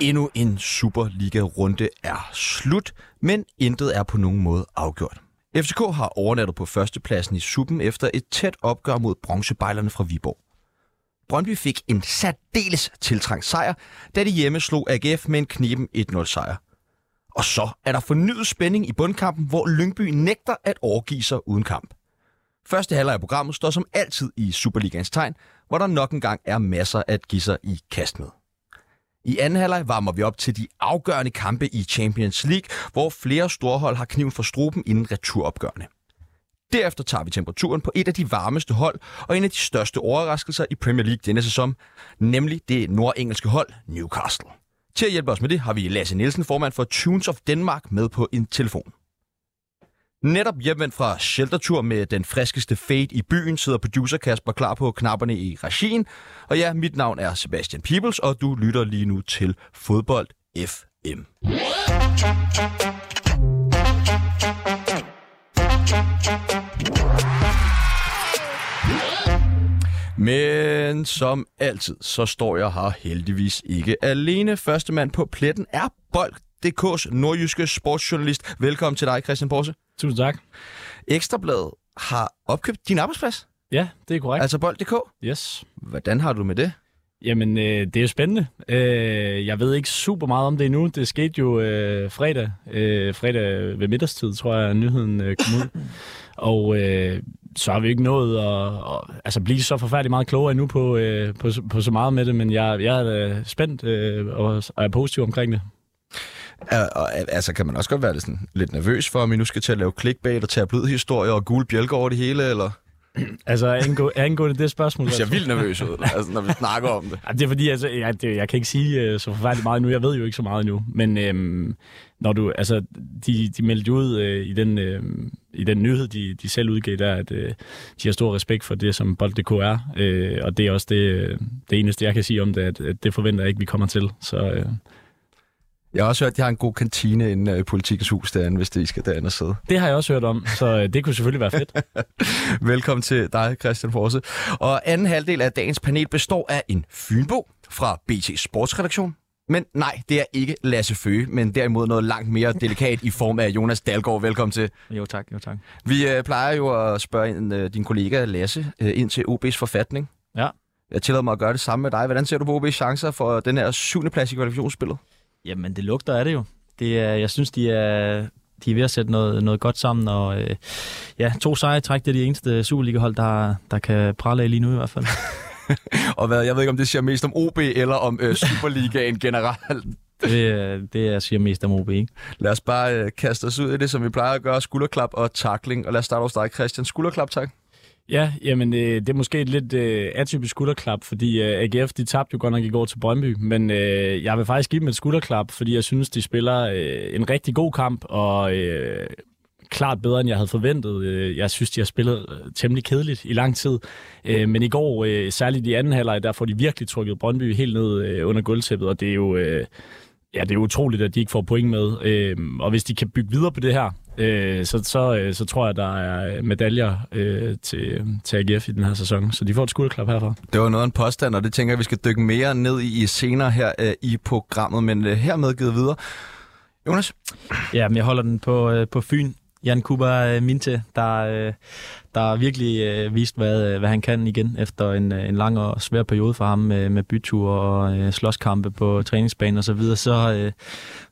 Endnu en Superliga-runde er slut, men intet er på nogen måde afgjort. FCK har overnattet på førstepladsen i Suppen efter et tæt opgør mod bronzebejlerne fra Viborg. Brøndby fik en særdeles tiltrængt sejr, da de hjemme slog AGF med en kniben 1-0 sejr. Og så er der fornyet spænding i bundkampen, hvor Lyngby nægter at overgive sig uden kamp. Første halvleg af programmet står som altid i Superligans tegn, hvor der nok engang er masser at give sig i kast med. I anden halvleg varmer vi op til de afgørende kampe i Champions League, hvor flere storhold har kniven for struben inden returopgørende. Derefter tager vi temperaturen på et af de varmeste hold og en af de største overraskelser i Premier League denne sæson, nemlig det nordengelske hold Newcastle. Til at hjælpe os med det har vi Lasse Nielsen, formand for Tunes of Denmark, med på en telefon. Netop hjemvendt fra sheltertur med den friskeste fade i byen, sidder producer Kasper klar på knapperne i regien. Og ja, mit navn er Sebastian Peebles, og du lytter lige nu til Fodbold FM. Men som altid, så står jeg her heldigvis ikke alene. Første mand på pletten er Bold.dk's nordjyske sportsjournalist. Velkommen til dig, Christian Porse. Tusind tak. Ekstrabladet har opkøbt din arbejdsplads, Ja, det er korrekt. altså Bold.dk. Yes. Hvordan har du med det? Jamen, øh, det er jo spændende. Øh, jeg ved ikke super meget om det endnu. Det skete jo øh, fredag. Øh, fredag ved middagstid, tror jeg, nyheden øh, kom ud. Og øh, så har vi ikke nået at, at altså, blive så forfærdeligt meget klogere endnu på, øh, på, på så meget med det, men jeg, jeg er øh, spændt øh, og og er positiv omkring det. Er, og, altså, kan man også godt være lidt, sådan, lidt nervøs for, om I nu skal til at lave clickbait og tabloidhistorier og gule bjælker over det hele, eller? Altså, angå, angående det spørgsmål... Du ser vildt nervøs ud, altså, når vi snakker om det. Ja, det er fordi, altså, jeg, det, jeg kan ikke sige øh, så forfærdeligt meget nu. Jeg ved jo ikke så meget endnu. Men øhm, når du, altså, de, de meldte ud øh, i, den, øh, i den nyhed, de, de selv udgav, der, at øh, de har stor respekt for det, som Bold.dk er. Øh, og det er også det, øh, det eneste, jeg kan sige om det, at, at det forventer jeg ikke, vi kommer til. Så øh, Jeg har også hørt, at de har en god kantine inden i politikens hus derinde, hvis det I skal derinde og sidde. det har jeg også hørt om, så øh, det kunne selvfølgelig være fedt. Velkommen til dig, Christian Forse. Og anden halvdel af dagens panel består af en Fynbo fra BT Sportsredaktion. Men nej, det er ikke Lasse Føge, men derimod noget langt mere delikat i form af Jonas Dalgaard. Velkommen til. Jo tak, jo tak. Vi øh, plejer jo at spørge en, øh, din kollega Lasse øh, ind til OB's forfatning. Ja. Jeg tillader mig at gøre det samme med dig. Hvordan ser du på OB's chancer for den her syvende plads i kvalifikationsspillet? Jamen, det lugter af det jo. Det er, jeg synes, de er, de er ved at sætte noget, noget godt sammen, og øh, ja, to sejre i træk, det er de eneste Superliga-hold, der, der kan prale af lige nu i hvert fald. Og hvad, jeg ved ikke, om det siger mest om OB eller om øh, Superligaen generelt. Det, er- det er, jeg siger mest om OB, ikke? Lad os bare øh, kaste os ud i det, som vi plejer at gøre. Skulderklap og takling. Og lad os starte hos dig, Christian. Skulderklap, tak. Ja, jamen øh, det er måske et lidt øh, atypisk skulderklap, fordi øh, AGF de tabte jo godt nok i går til Brøndby, men øh, jeg vil faktisk give dem et skulderklap, fordi jeg synes, de spiller øh, en rigtig god kamp, og øh, klart bedre, end jeg havde forventet. Øh, jeg synes, de har spillet øh, temmelig kedeligt i lang tid, øh, men i går, øh, særligt i anden halvleg, der får de virkelig trykket Brøndby helt ned øh, under gulvtæppet, og det er jo... Øh, Ja, det er utroligt, at de ikke får point med. Øhm, og hvis de kan bygge videre på det her, øh, så, så, øh, så tror jeg, der er medaljer øh, til, til AGF i den her sæson. Så de får et skulderklap herfra. Det var noget af en påstand, og det tænker jeg, vi skal dykke mere ned i senere her øh, i programmet. Men øh, hermed givet videre. Jonas? Ja, men jeg holder den på, øh, på Fyn. Jan Kuba øh, Minte, der, øh, der virkelig øh, vist, hvad, hvad han kan igen efter en, en lang og svær periode for ham med, med byture og slåskampe på træningsbanen og så videre. Så,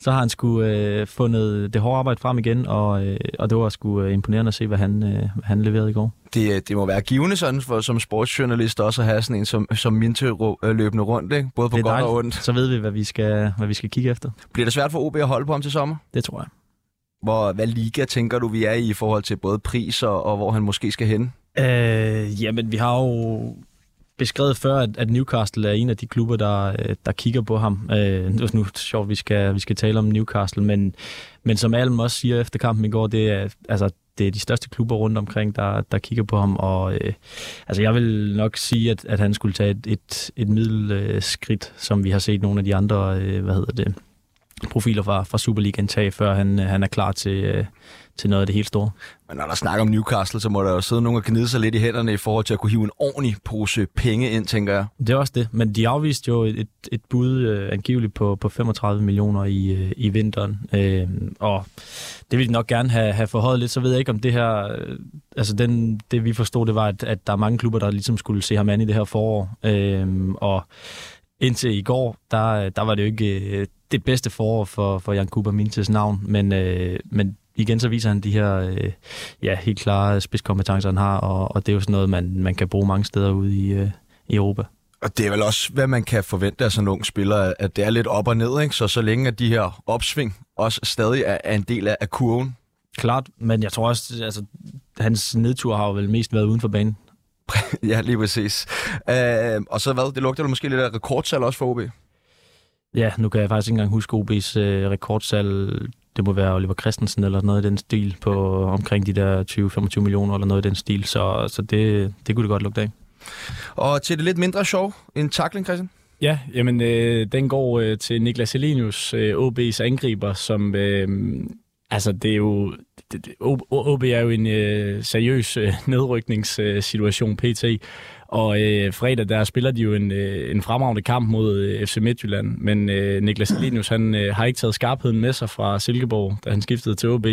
så har han øh, fundet det hårde arbejde frem igen, og, og det var sgu imponerende at se, hvad han, hvad han leverede i går. Det, det må være givende sådan for, som sportsjournalist også at have sådan en som, som Minte løbende rundt, ikke? både på godt og ondt. Så ved vi, hvad vi skal, hvad vi skal kigge efter. Bliver det svært for OB at holde på ham til sommer? Det tror jeg. Hvor, hvad liga tænker du, vi er i i forhold til både pris og, og hvor han måske skal hen? Øh, jamen, vi har jo beskrevet før, at, at Newcastle er en af de klubber, der, øh, der kigger på ham. Øh, det er nu sjovt, vi skal, vi skal tale om Newcastle, men, men som Alm også siger efter kampen i går, det er, altså, det er de største klubber rundt omkring, der, der kigger på ham. Og øh, altså jeg vil nok sige, at, at han skulle tage et, et, et middelskridt, øh, som vi har set nogle af de andre, øh, hvad hedder det, profiler fra, fra Superligaen tage, før han, han er klar til, øh, til noget af det helt store. Men når der snakker om Newcastle, så må der jo sidde nogen og gnide sig lidt i hænderne i forhold til at kunne hive en ordentlig pose penge ind, tænker jeg. Det er også det, men de afviste jo et, et bud øh, angiveligt på, på 35 millioner i, øh, i vinteren, øh, og det ville de nok gerne have, have forhøjet lidt, så ved jeg ikke om det her, øh, altså den, det vi forstod, det var, at, at der er mange klubber, der ligesom skulle se ham an i det her forår, øh, og indtil i går, der, der var det jo ikke øh, det bedste forår for, for Jan Kuba Mintes navn, men, øh, men igen så viser han de her øh, ja, helt klare spidskompetencer, han har, og, og det er jo sådan noget, man, man kan bruge mange steder ude i, øh, i Europa. Og det er vel også, hvad man kan forvente af sådan en ung spiller, at det er lidt op og ned, ikke? Så så længe at de her opsving også stadig er, er en del af, af kurven. Klart, men jeg tror også, altså, hans nedtur har jo vel mest været uden for banen. ja, lige præcis. Uh, og så hvad, det lugter måske lidt af rekordsalg også for OB? Ja, nu kan jeg faktisk ikke engang huske OB's øh, rekordsalg. Det må være Oliver Christensen eller noget i den stil på omkring de der 20-25 millioner eller noget i den stil. Så, så det, det kunne det godt lugte af. Og til det lidt mindre sjov, en tackling, Christian? Ja, jamen øh, den går øh, til Niklas Helenius, øh, OB's angriber, som øh, altså det er jo det, det, OB er jo en øh, seriøs øh, nedrykningssituation PT, og øh, fredag, der spiller de jo en, øh, en fremragende kamp mod øh, FC Midtjylland, men øh, Niklas Elinius, han øh, har ikke taget skarpheden med sig fra Silkeborg, da han skiftede til OB,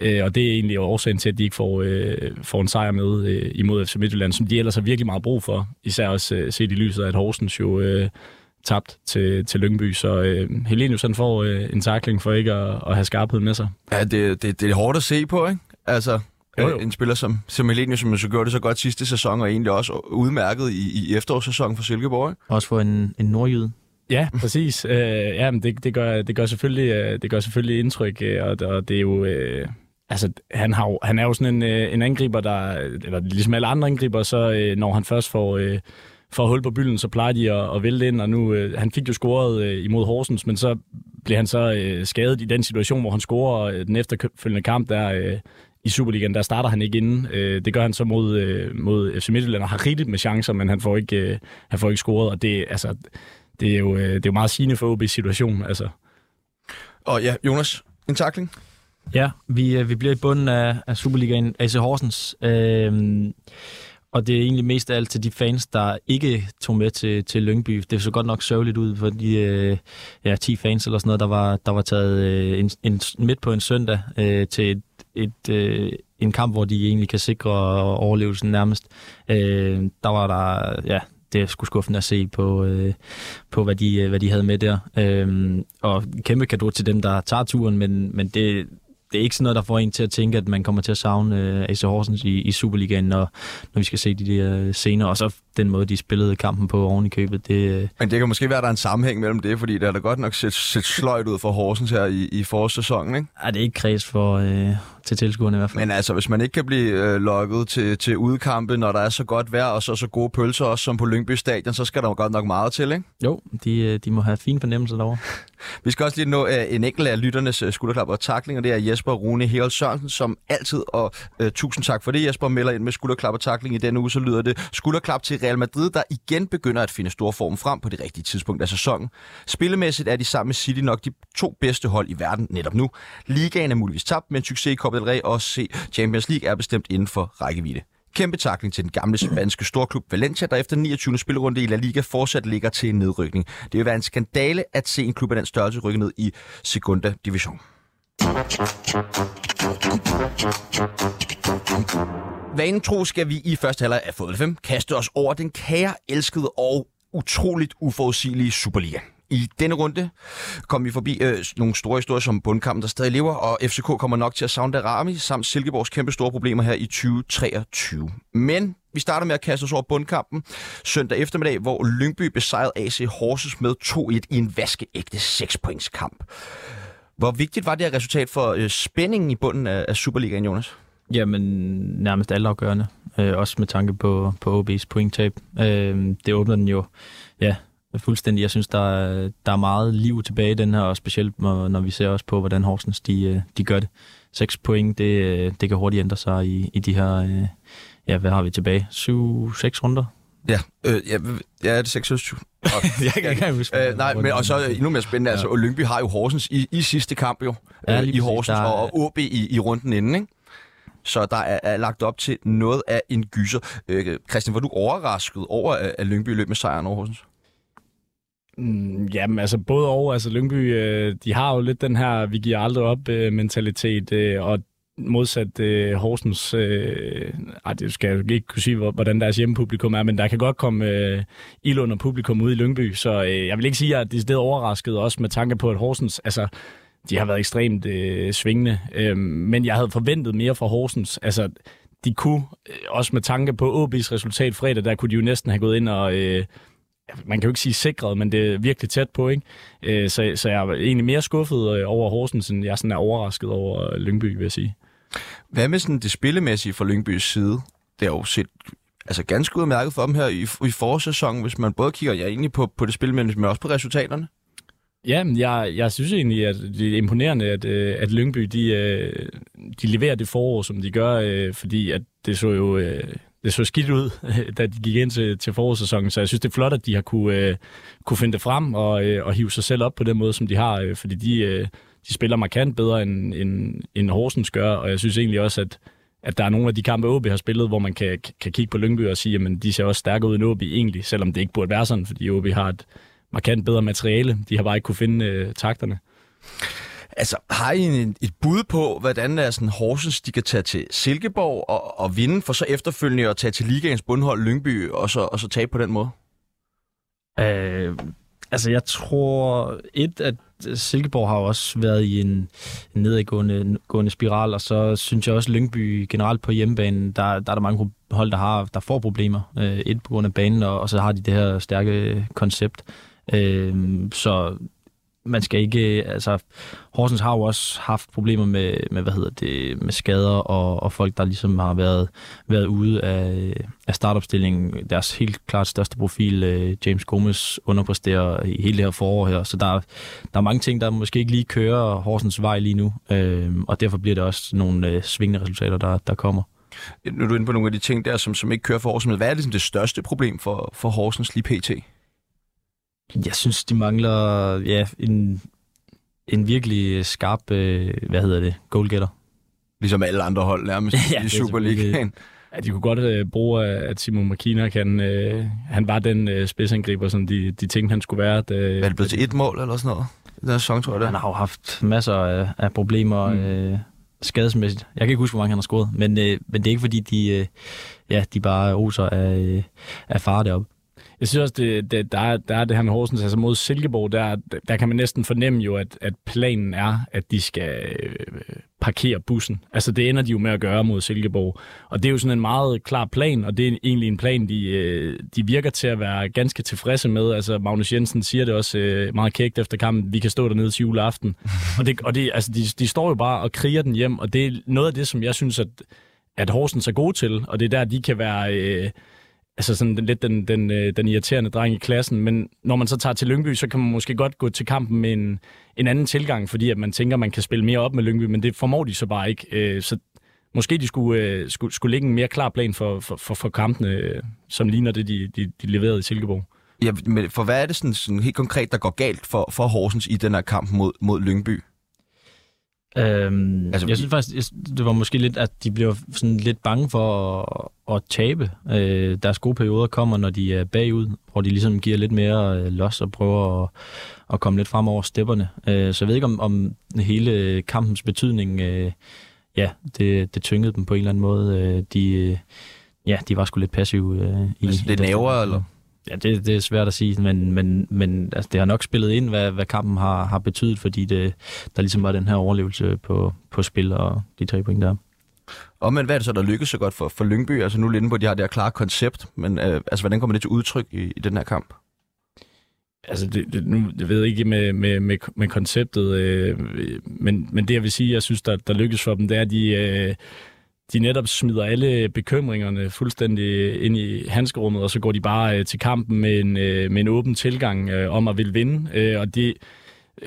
øh, og det er egentlig årsagen til, at de ikke får, øh, får en sejr med øh, imod FC Midtjylland, som de ellers har virkelig meget brug for, især også øh, set i lyset af, at Horsens jo... Øh, tabt til, til Lyngby, så øh, Helenius han får øh, en takling for ikke at, at have skarphed med sig. Ja, det, det, det er hårdt at se på, ikke? Altså, jo, jo. en spiller som, som Helenius, som så gjorde det så godt sidste sæson, og egentlig også udmærket i, i efterårssæsonen for Silkeborg. Ikke? Også for en, en nordjyde. Ja, præcis. øh, ja, men det, det, gør, det, gør selvfølgelig, øh, det gør selvfølgelig indtryk, øh, og, og det er jo... Øh, altså, han, har, han er jo sådan en, øh, en angriber, der... Eller ligesom alle andre angriber, så øh, når han først får... Øh, for at holde på bylden, så plejer de at, at vælte ind, og nu, øh, han fik jo scoret øh, imod Horsens, men så blev han så øh, skadet i den situation, hvor han scorer øh, den efterfølgende kamp, der øh, i Superligaen, der starter han ikke inden. Øh, det gør han så mod, øh, mod FC Midtjylland, og har rigeligt med chancer, men han får ikke, øh, han får ikke scoret, og det, altså, det, er, jo, øh, det er jo meget sigende for OB's situation. Altså. Og ja, Jonas, en takling? Ja, vi, øh, vi bliver i bunden af, af Superligaen, AC Horsens. Øh, og det er egentlig mest af alt til de fans, der ikke tog med til, til Lyngby. Det så godt nok sørgeligt ud for de øh, ja, 10 fans eller sådan noget, der var, der var taget øh, en, en, midt på en søndag øh, til et, øh, en kamp, hvor de egentlig kan sikre overlevelsen nærmest. Øh, der var der, ja, det er sgu skuffende at se på, øh, på hvad, de, øh, hvad de havde med der. Øh, og kæmpe kado til dem, der tager turen, men, men det, det er ikke sådan noget, der får en til at tænke, at man kommer til at savne øh, AC Horsens i, i Superligaen, når, når vi skal se de der øh, scener. Og så den måde, de spillede kampen på oven i købet. Det, øh, Men det kan måske være, at der er en sammenhæng mellem det, fordi det er da godt nok set, set sløjt ud for Horsens her i, i forårssæsonen, ikke? Ja, det er ikke kreds for, øh, til tilskuerne i hvert fald. Men altså, hvis man ikke kan blive øh, lukket til, til udkampe, når der er så godt vejr, og så så gode pølser også som på Lyngby Stadion, så skal der jo godt nok meget til, ikke? Jo, de, øh, de må have fin fornemmelse derovre. Vi skal også lige nå uh, en enkelt af lytternes skulderklap og takling, og det er Jesper Rune Herold Sørensen, som altid, og uh, tusind tak for det, Jesper, melder ind med skulderklap og takling i denne uge, så lyder det skulderklap til Real Madrid, der igen begynder at finde stor form frem på det rigtige tidspunkt af sæsonen. Spillemæssigt er de sammen med City nok de to bedste hold i verden netop nu. Ligaen er muligvis tabt, men succes i Copa del Rey og Champions League er bestemt inden for rækkevidde. Kæmpe takling til den gamle spanske storklub Valencia, der efter 29. spillerunde i La Liga fortsat ligger til en nedrykning. Det vil være en skandale at se en klub af den størrelse rykke ned i Segunda Division. Vanen tro skal vi i første halvleg af fodbold 5 kaste os over den kære, elskede og utroligt uforudsigelige Superliga. I denne runde kom vi forbi øh, nogle store historier som bundkampen, der stadig lever, og FCK kommer nok til at savne Rami samt Silkeborgs kæmpe store problemer her i 2023. Men vi starter med at kaste os over bundkampen søndag eftermiddag, hvor Lyngby besejrede AC Horsens med 2-1 i en vaskeægte 6-points kamp. Hvor vigtigt var det her resultat for øh, spændingen i bunden af, af Superligaen, Jonas? Jamen, nærmest altafgørende. Øh, også med tanke på, på OB's pointtab. Øh, det åbner den jo ja, fuldstændig. Jeg synes, der er, der er meget liv tilbage i den her, og specielt når, vi ser også på, hvordan Horsens de, øh, de gør det. seks point, det, det kan hurtigt ændre sig i, i de her, øh, ja, hvad har vi tilbage? Syv, seks runder? Ja, øh, ja, ja, det er 26. jeg kan ikke huske. Øh, nej, men og så endnu mere spændende, ja. altså, og Lyngby har jo Horsens i, i sidste kamp jo, Ja, øh, i. Horsens, Der er- og, og OB i, i runden inden, ikke? Så der er, er lagt op til noget af en gyser. Øh, Christian, var du overrasket over, at Lyngby løb med sejren over Horsens? Mm, jamen, altså både og. Altså Lyngby, øh, de har jo lidt den her, vi giver aldrig op øh, mentalitet, øh, og modsat øh, Horsens, øh, ej, det skal jeg jo ikke kunne sige, hvordan deres hjemmepublikum er, men der kan godt komme øh, ild under publikum ude i Lyngby, så øh, jeg vil ikke sige, at jeg er decideret overrasket, også med tanke på, at Horsens, altså, de har været ekstremt øh, svingende, øh, men jeg havde forventet mere fra Horsens. Altså, de kunne, øh, også med tanke på OB's resultat fredag, der kunne de jo næsten have gået ind og... Øh, man kan jo ikke sige sikret, men det er virkelig tæt på, ikke? Øh, Så, så jeg er egentlig mere skuffet øh, over Horsens, end jeg sådan er overrasket over øh, Lyngby, vil jeg sige. Hvad med sådan det spillemæssige fra Lyngbys side? Det er jo set altså ganske udmærket for dem her i, i forårssæsonen, hvis man både kigger ja, egentlig på, på det spillemæssige, men også på resultaterne. Ja, jeg, jeg synes egentlig, at det er imponerende, at, øh, at Lyngby de, øh, de leverer det forår, som de gør, øh, fordi at det så jo det så skidt ud, da de gik ind til, til forårssæsonen. Så jeg synes, det er flot, at de har kunne, øh, kunne finde det frem og, øh, og hive sig selv op på den måde, som de har, øh, fordi de, øh, de spiller markant bedre, end, end, end Horsens gør, og jeg synes egentlig også, at at der er nogle af de kampe, OB har spillet, hvor man kan, kan kigge på Lyngby og sige, at de ser også stærkere ud end OB egentlig, selvom det ikke burde være sådan, fordi OB har et markant bedre materiale. De har bare ikke kunne finde øh, takterne. Altså, har I en, et bud på, hvordan er sådan Horsens, de kan tage til Silkeborg og, og vinde, for så efterfølgende at tage til ligaens bundhold Lyngby, og så, og så tabe på den måde? Øh, altså, jeg tror, et, at Silkeborg har også været i en, en nedadgående gående spiral, og så synes jeg også, Lyngby generelt på hjemmebanen, der, der er der mange hold, der, har, der får problemer. Øh, et på grund af banen, og, og så har de det her stærke koncept. Øh, Øh, så man skal ikke, altså Horsens har jo også haft problemer med, med hvad hedder det, med skader og, og folk, der ligesom har været, været ude af, af startopstillingen. Deres helt klart største profil, øh, James Gomes, underpresterer i hele det her forår her, så der, der er mange ting, der måske ikke lige kører Horsens vej lige nu, øh, og derfor bliver det også nogle øh, svingende resultater, der, der kommer. Nu er du inde på nogle af de ting der, som, som ikke kører for Horsens, hvad er ligesom det største problem for, for Horsens lige pt? Jeg synes, de mangler ja, en, en virkelig skarp, øh, hvad hedder det, goalgetter. Ligesom alle andre hold nærmest Ja, i er Superligaen. Ja, de kunne godt øh, bruge, at Simon Makina kan, øh, han var den øh, spidsangriber, som de, de tænkte, han skulle være. Da, Er det blevet til et mål eller sådan noget? Den sæson, tror jeg det. Han har jo haft masser af, af problemer Mm. øh, skadesmæssigt. Jeg kan ikke huske, hvor mange han har scoret, men, øh, men det er ikke fordi, de, øh, ja, de bare oser af, øh, af fare deroppe. Jeg synes også, det, det, der, er, der er det her med Horsens, altså mod Silkeborg, der, der kan man næsten fornemme jo, at, at planen er, at de skal øh, parkere bussen. Altså det ender de jo med at gøre mod Silkeborg. Og det er jo sådan en meget klar plan, og det er egentlig en plan, de, øh, de virker til at være ganske tilfredse med. Altså Magnus Jensen siger det også øh, meget kægt efter kampen, vi kan stå dernede til juleaften. og det, og det, altså, de, de står jo bare og kriger den hjem, og det er noget af det, som jeg synes, at, at Horsens er gode til, og det er der, de kan være... Øh, altså sådan den, lidt den, den, øh, den irriterende dreng i klassen, men når man så tager til Lyngby, så kan man måske godt gå til kampen med en, en anden tilgang, fordi at man tænker, man kan spille mere op med Lyngby, men det formår de så bare ikke. Øh, Så måske de skulle, øh, skulle, skulle lægge en mere klar plan for, for, for, for kampene, øh, som ligner det, de, de, de leverede i Silkeborg. Ja, men for hvad er det sådan, sådan helt konkret, der går galt for, for Horsens i den her kamp mod, mod Lyngby? Øhm, Altså, jeg synes faktisk, jeg- det var måske lidt, at de bliver sådan lidt bange for at, at tabe. Øh, deres gode perioder kommer, når de er bagud, hvor de ligesom giver lidt mere øh, los og prøver at, at komme lidt frem over stepperne. Øh, så jeg ved ikke, om, om hele kampens betydning, øh, ja, det, det tyngede dem på en eller anden måde. Øh, de, øh, ja, de var sgu lidt passive. Øh, i, Altså, det næver, eller? Ja, det, det er svært at sige, men, men, men altså, det har nok spillet ind, hvad, hvad kampen har, har betydet, fordi det, der ligesom var den her overlevelse på, på spil og de tre point der. Og men hvad er det så, der lykkes så godt for, for Lyngby? Altså nu er inde på, at de har det her klare koncept, men øh, altså, hvordan kommer det til udtryk i, i den her kamp? Altså, det, det, nu, jeg ved ikke med, med, med, med konceptet, øh, men, men det jeg vil sige, jeg synes, der, der lykkes for dem, det er, at de, øh, de netop smider alle bekymringerne fuldstændig ind i handskerummet, og så går de bare øh, til kampen med en, øh, med en åben tilgang øh, om at vil vinde. Øh, og det,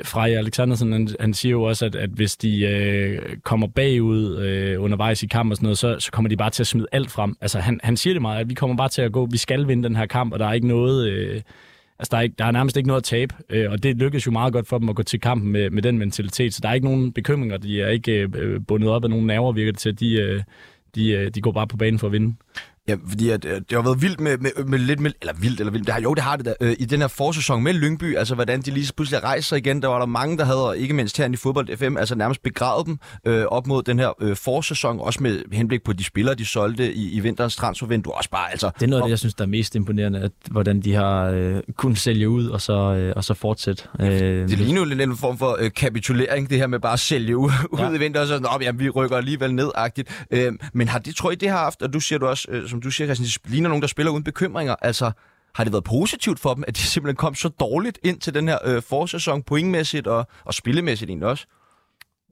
Freja Alexandersen, han, han siger jo også, at, at hvis de øh, kommer bagud øh, undervejs i kamp og sådan noget, så, så kommer de bare til at smide alt frem. Altså, han, han siger det meget, at vi kommer bare til at gå, vi skal vinde den her kamp, og der er ikke noget... Øh, Altså, der er, ikke, der er nærmest ikke noget at tabe, øh, og det lykkes jo meget godt for dem at gå til kampen med, med den mentalitet, så der er ikke nogen bekymringer, de er ikke øh, øh bundet op af nogen nerver, virker det til, de, øh, de, øh, de går bare på banen for at vinde. Ja, fordi at, øh, det har været vildt med, med, med lidt med, eller vildt eller vildt, det har, jo det har det der, øh, i den her forsæson med Lyngby, altså hvordan de lige pludselig rejser igen, der var der mange, der havde, ikke mindst her i fodbold FM, altså nærmest begravet dem øh, op mod den her øh, forsæson, også med henblik på de spillere, de solgte i, i vinterens transfervindue, også bare altså. Det er noget af det, jeg synes, der er mest imponerende, at, hvordan de har øh, kunnet sælge ud, og så, øh, og så fortsætte. Øh, det ligner jo lidt en form for øh, kapitulering, det her med bare at sælge ud, ja. ud i vinter, og så sådan, op, ja, vi rykker alligevel nedagtigt. Øh, men har det, tror I, det har haft, og du siger du også, øh, som du siger, Christian, ligner nogen, der spiller uden bekymringer. Altså, har det været positivt for dem, at de simpelthen kom så dårligt ind til den her øh, forsæson, pointmæssigt og, og spillemæssigt egentlig også?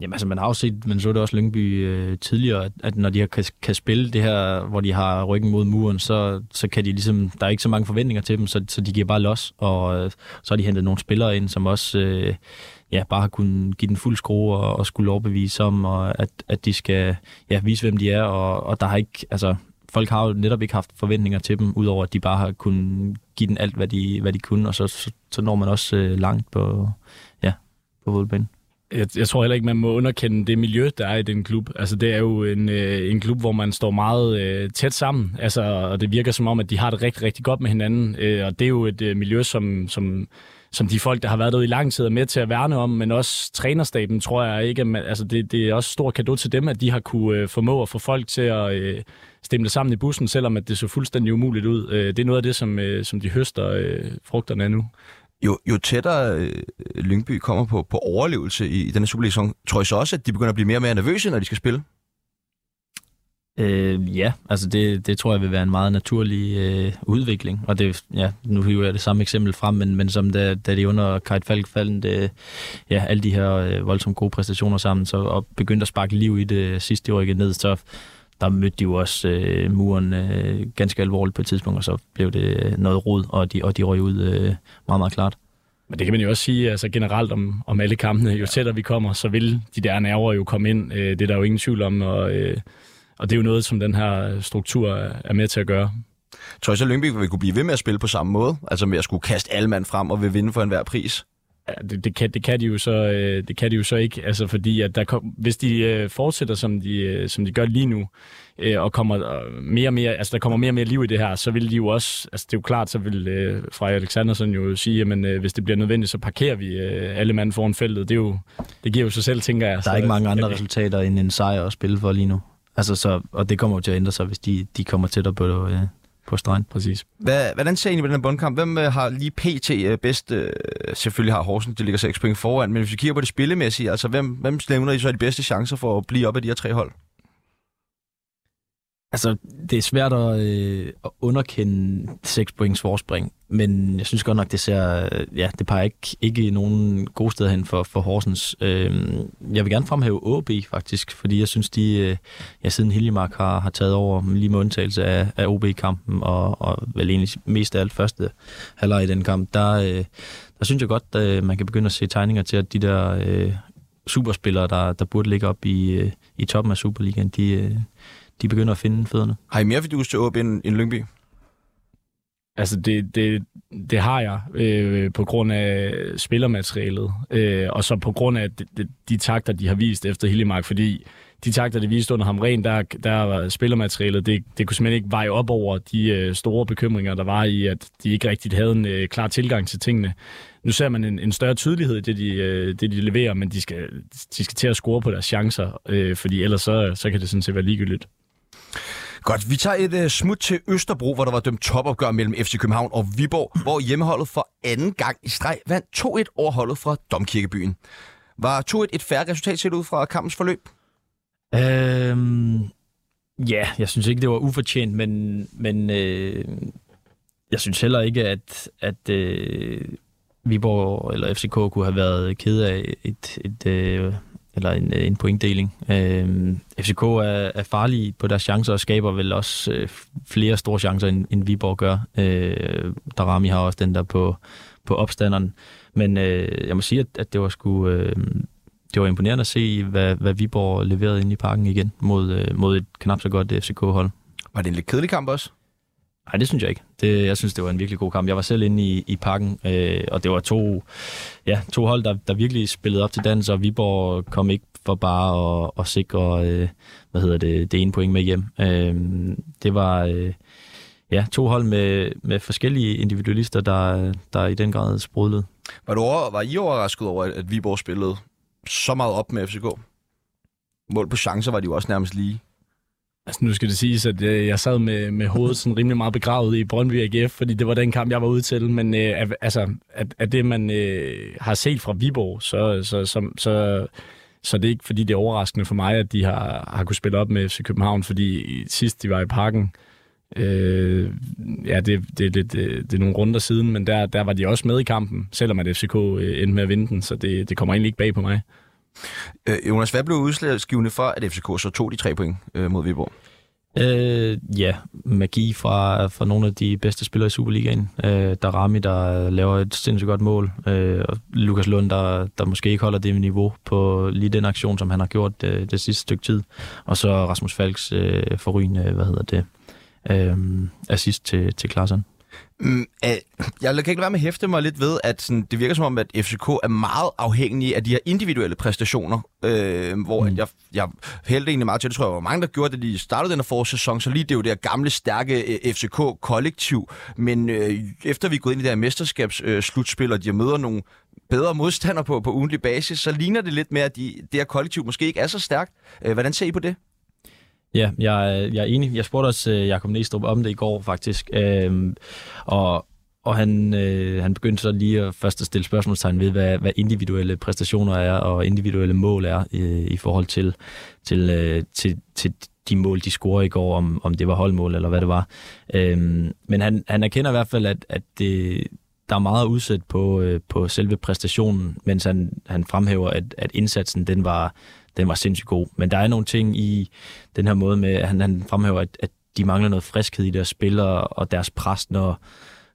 Jamen altså, man har jo set, man så det også Lyngby øh, tidligere, at, at når de har, kan, kan spille det her, hvor de har ryggen mod muren, så, så kan de ligesom, der er ikke så mange forventninger til dem, så, så de giver bare los, og øh, så har de hentet nogle spillere ind, som også øh, ja, bare har kunnet give den fuld skrue og, og skulle overbevise om, og at, at de skal ja, vise, hvem de er, og, og der har ikke, altså, folk har jo netop ikke haft forventninger til dem, udover at de bare har kunnet give den alt, hvad de, hvad de kunne, og så, så, så når man også øh, langt på, ja, på fodboldbanen. Jeg, jeg tror heller ikke, man må underkende det miljø, der er i den klub. Altså, det er jo en, øh, en klub, hvor man står meget øh, tæt sammen, altså, og det virker som om, at de har det rigtig, rigtig godt med hinanden, øh, og det er jo et øh, miljø, som, som, som de folk, der har været derude i lang tid, er med til at værne om, men også trænerstaben, tror jeg ikke, at altså, det, det er også stor kado til dem, at de har kunne øh, formå at få folk til at... Øh, stemple sammen i bussen, selvom at det så fuldstændig umuligt ud. Øh, det er noget af det, som, øh, som de høster øh, frugterne af nu. Jo, jo tættere øh, Lyngby kommer på, på overlevelse i, i denne Superliga-sæson, tror jeg så også, at de begynder at blive mere og mere nervøse, når de skal spille? Øh, ja, altså det, det tror jeg vil være en meget naturlig øh, udvikling. Og det, ja, nu hiver jeg det samme eksempel frem, men, men som da, da de under Kajt Falk faldt, det, ja, alle de her øh, voldsomt gode præstationer sammen, så og begyndte at sparke liv i det sidste år ned, så der mødte de jo også øh, muren øh, ganske alvorligt på et tidspunkt, og så blev det noget rod, og de, og de røg ud øh, meget, meget klart. Men det kan man jo også sige altså generelt om, om alle kampene. Jo tættere vi kommer, så vil de der nerver jo komme ind. Øh, det er der jo ingen tvivl om, og, øh, og det er jo noget, som den her struktur er med til at gøre. Tror jeg så, Lyngby vil kunne blive ved med at spille på samme måde? Altså med at skulle kaste alle mand frem og vil vinde for enhver pris? Det, det, kan, det, kan de jo så, øh, det kan de jo så ikke, altså fordi at der kom, hvis de øh, fortsætter, som de, øh, som de gør lige nu, øh, og kommer øh, mere og mere, altså der kommer mere og mere liv i det her, så vil de jo også, altså det er jo klart, så vil øh, Freja Alexandersen jo sige, at øh, hvis det bliver nødvendigt, så parkerer vi øh, alle mand foran feltet. Det, er jo, det giver jo sig selv, tænker jeg. Der er så, ikke mange andre resultater end en sejr at spille for lige nu. Altså så, og det kommer jo til at ændre sig, hvis de, de kommer tættere på, øh, på stregen. Præcis. Hvad, hvordan ser I på den her bundkamp? Hvem øh, har lige PT øh, bedst? Øh, selvfølgelig har Horsens, det ligger 6 point foran, men hvis vi kigger på det spillemæssige, altså hvem, hvem nævner I så de bedste chancer for at blive op af de her tre hold? Altså, det er svært at, øh, at underkende 6 points forspring, men jeg synes godt nok, det ser, ja, det peger ikke, ikke nogen gode steder hen for, for Horsens. Øh, jeg vil gerne fremhæve OB faktisk, fordi jeg synes, de, øh, ja, siden Hiljemark har, har taget over lige med undtagelse af, af OB-kampen, og, og vel egentlig mest af alt første halvleg i den kamp, der, øh, der synes jeg godt, at øh, man kan begynde at se tegninger til, at de der øh, superspillere, der, der burde ligge op i, øh, i toppen af Superligaen, de, øh, de begynder at finde fødderne. Har I mere fidus til OB end, end Lyngby? Altså, det, det, det har jeg øh, på grund af spillermaterialet, øh, og så på grund af de, de, de takter, de har vist efter Hillemark, fordi de takter, de viste under ham ren, der, der var spillermaterialet, det, det kunne simpelthen ikke veje op over de øh, store bekymringer, der var i, at de ikke rigtig havde en øh, klar tilgang til tingene. Nu ser man en, en større tydelighed i det, de, øh, det, de leverer, men de skal, de skal til at score på deres chancer, øh, fordi ellers så, så kan det sådan set være ligegyldigt. Godt, vi tager et uh, smut til Østerbro, hvor der var dømt topopgør mellem FC København og Viborg, hvor hjemmeholdet for anden gang i streg vandt 2-1 overholdet fra Domkirkebyen. Var 2-1 et færre resultat set ud fra kampens forløb? Øhm, ja, jeg synes ikke, det var ufortjent, men, men øh, jeg synes heller ikke, at, at øh, Viborg eller FCK kunne have været ked af et, et, øh, eller en, øh, en pointdeling. Øh, FCK er, er farlige på deres chancer og skaber vel også øh, flere store chancer, end, end Viborg gør. Øh, Darami har også den der på, på opstanderen. Men øh, jeg må sige, at, at det var sgu... Øh, det var imponerende at se, hvad, hvad Viborg leverede ind i parken igen mod, øh, mod et knap så godt FCK-hold. Var det en lidt kedelig kamp også? Nej, det synes jeg ikke. Det, jeg synes, det var en virkelig god kamp. Jeg var selv inde i, i parken, øh, og det var to, ja, to hold, der, der virkelig spillede op til dans, og Viborg kom ikke for bare at, at sikre øh, hvad hedder det, det ene point med hjem. Øh, det var øh, ja, to hold med, med forskellige individualister, der, der i den grad sprudlede. Var, du over, var I overrasket over, at Viborg spillede så meget op med FCK? Mål på chancer var de jo også nærmest lige. Altså nu skal det siges, at øh, jeg sad med, med hovedet sådan rimelig meget begravet i Brøndby AGF, fordi det var den kamp, jeg var ude til. Men øh, altså, at, at det, man øh, har set fra Viborg, så, så, så, så, så det er ikke, fordi det er overraskende for mig, at de har, har kunnet spille op med FC København, fordi sidst de var i parken, øh, ja, det, det, det, lidt, det, det er nogle runder siden, men der, der var de også med i kampen, selvom at FCK øh, endte med at vinde den, så det, det kommer egentlig ikke bag på mig. Øh, Jonas, hvad blev udslagsgivende for, at FCK så tog de tre point øh, mod Viborg? Øh, ja, magi fra, fra nogle af de bedste spillere i Superligaen. Øh, der Rami, der laver et sindssygt godt mål, øh, og Lukas Lund, der, der måske ikke holder det niveau på lige den aktion, som han har gjort øh, det sidste stykke tid. Og så Rasmus Falks øh, forrygende, hvad hedder det, øh, assist til, til Klaassen. Mm, jeg kan ikke være med at hæfte mig lidt ved, at sådan, det virker som om, at FCK er meget afhængig af de her individuelle præstationer, øh, hvor mm. jeg, jeg hældte egentlig meget til, det tror jeg var mange, der gjorde det, de startede den her forårssæson, så lige det er jo det her gamle, stærke øh, FCK-kollektiv, men øh, efter vi er gået ind i det her mesterskabsslutspil, øh, og de møder nogle bedre modstandere på, på ugentlig basis, så ligner det lidt mere, at de, det her kollektiv måske ikke er så stærkt. Øh, hvordan ser I på det? Ja, jeg, øh, jeg er enig. Jeg spurgte også uh, Jakob Næstrup om det i går, faktisk. Øhm, og og han, øh, han begyndte så lige at først at stille spørgsmålstegn ved, hvad, hvad individuelle præstationer er, og individuelle mål er øh, i forhold til, til, øh, til, til de mål, de scorede i går, om, om det var holdmål eller hvad det var. Øhm, men han, han erkender i hvert fald, at, at det, der er meget udsat på, øh, på selve præstationen, mens han, han fremhæver, at, at indsatsen den var, den var sindssygt god. Men der er nogle ting i den her måde med, at han, han fremhæver, at, at de mangler noget friskhed i deres spillere og deres pres, når,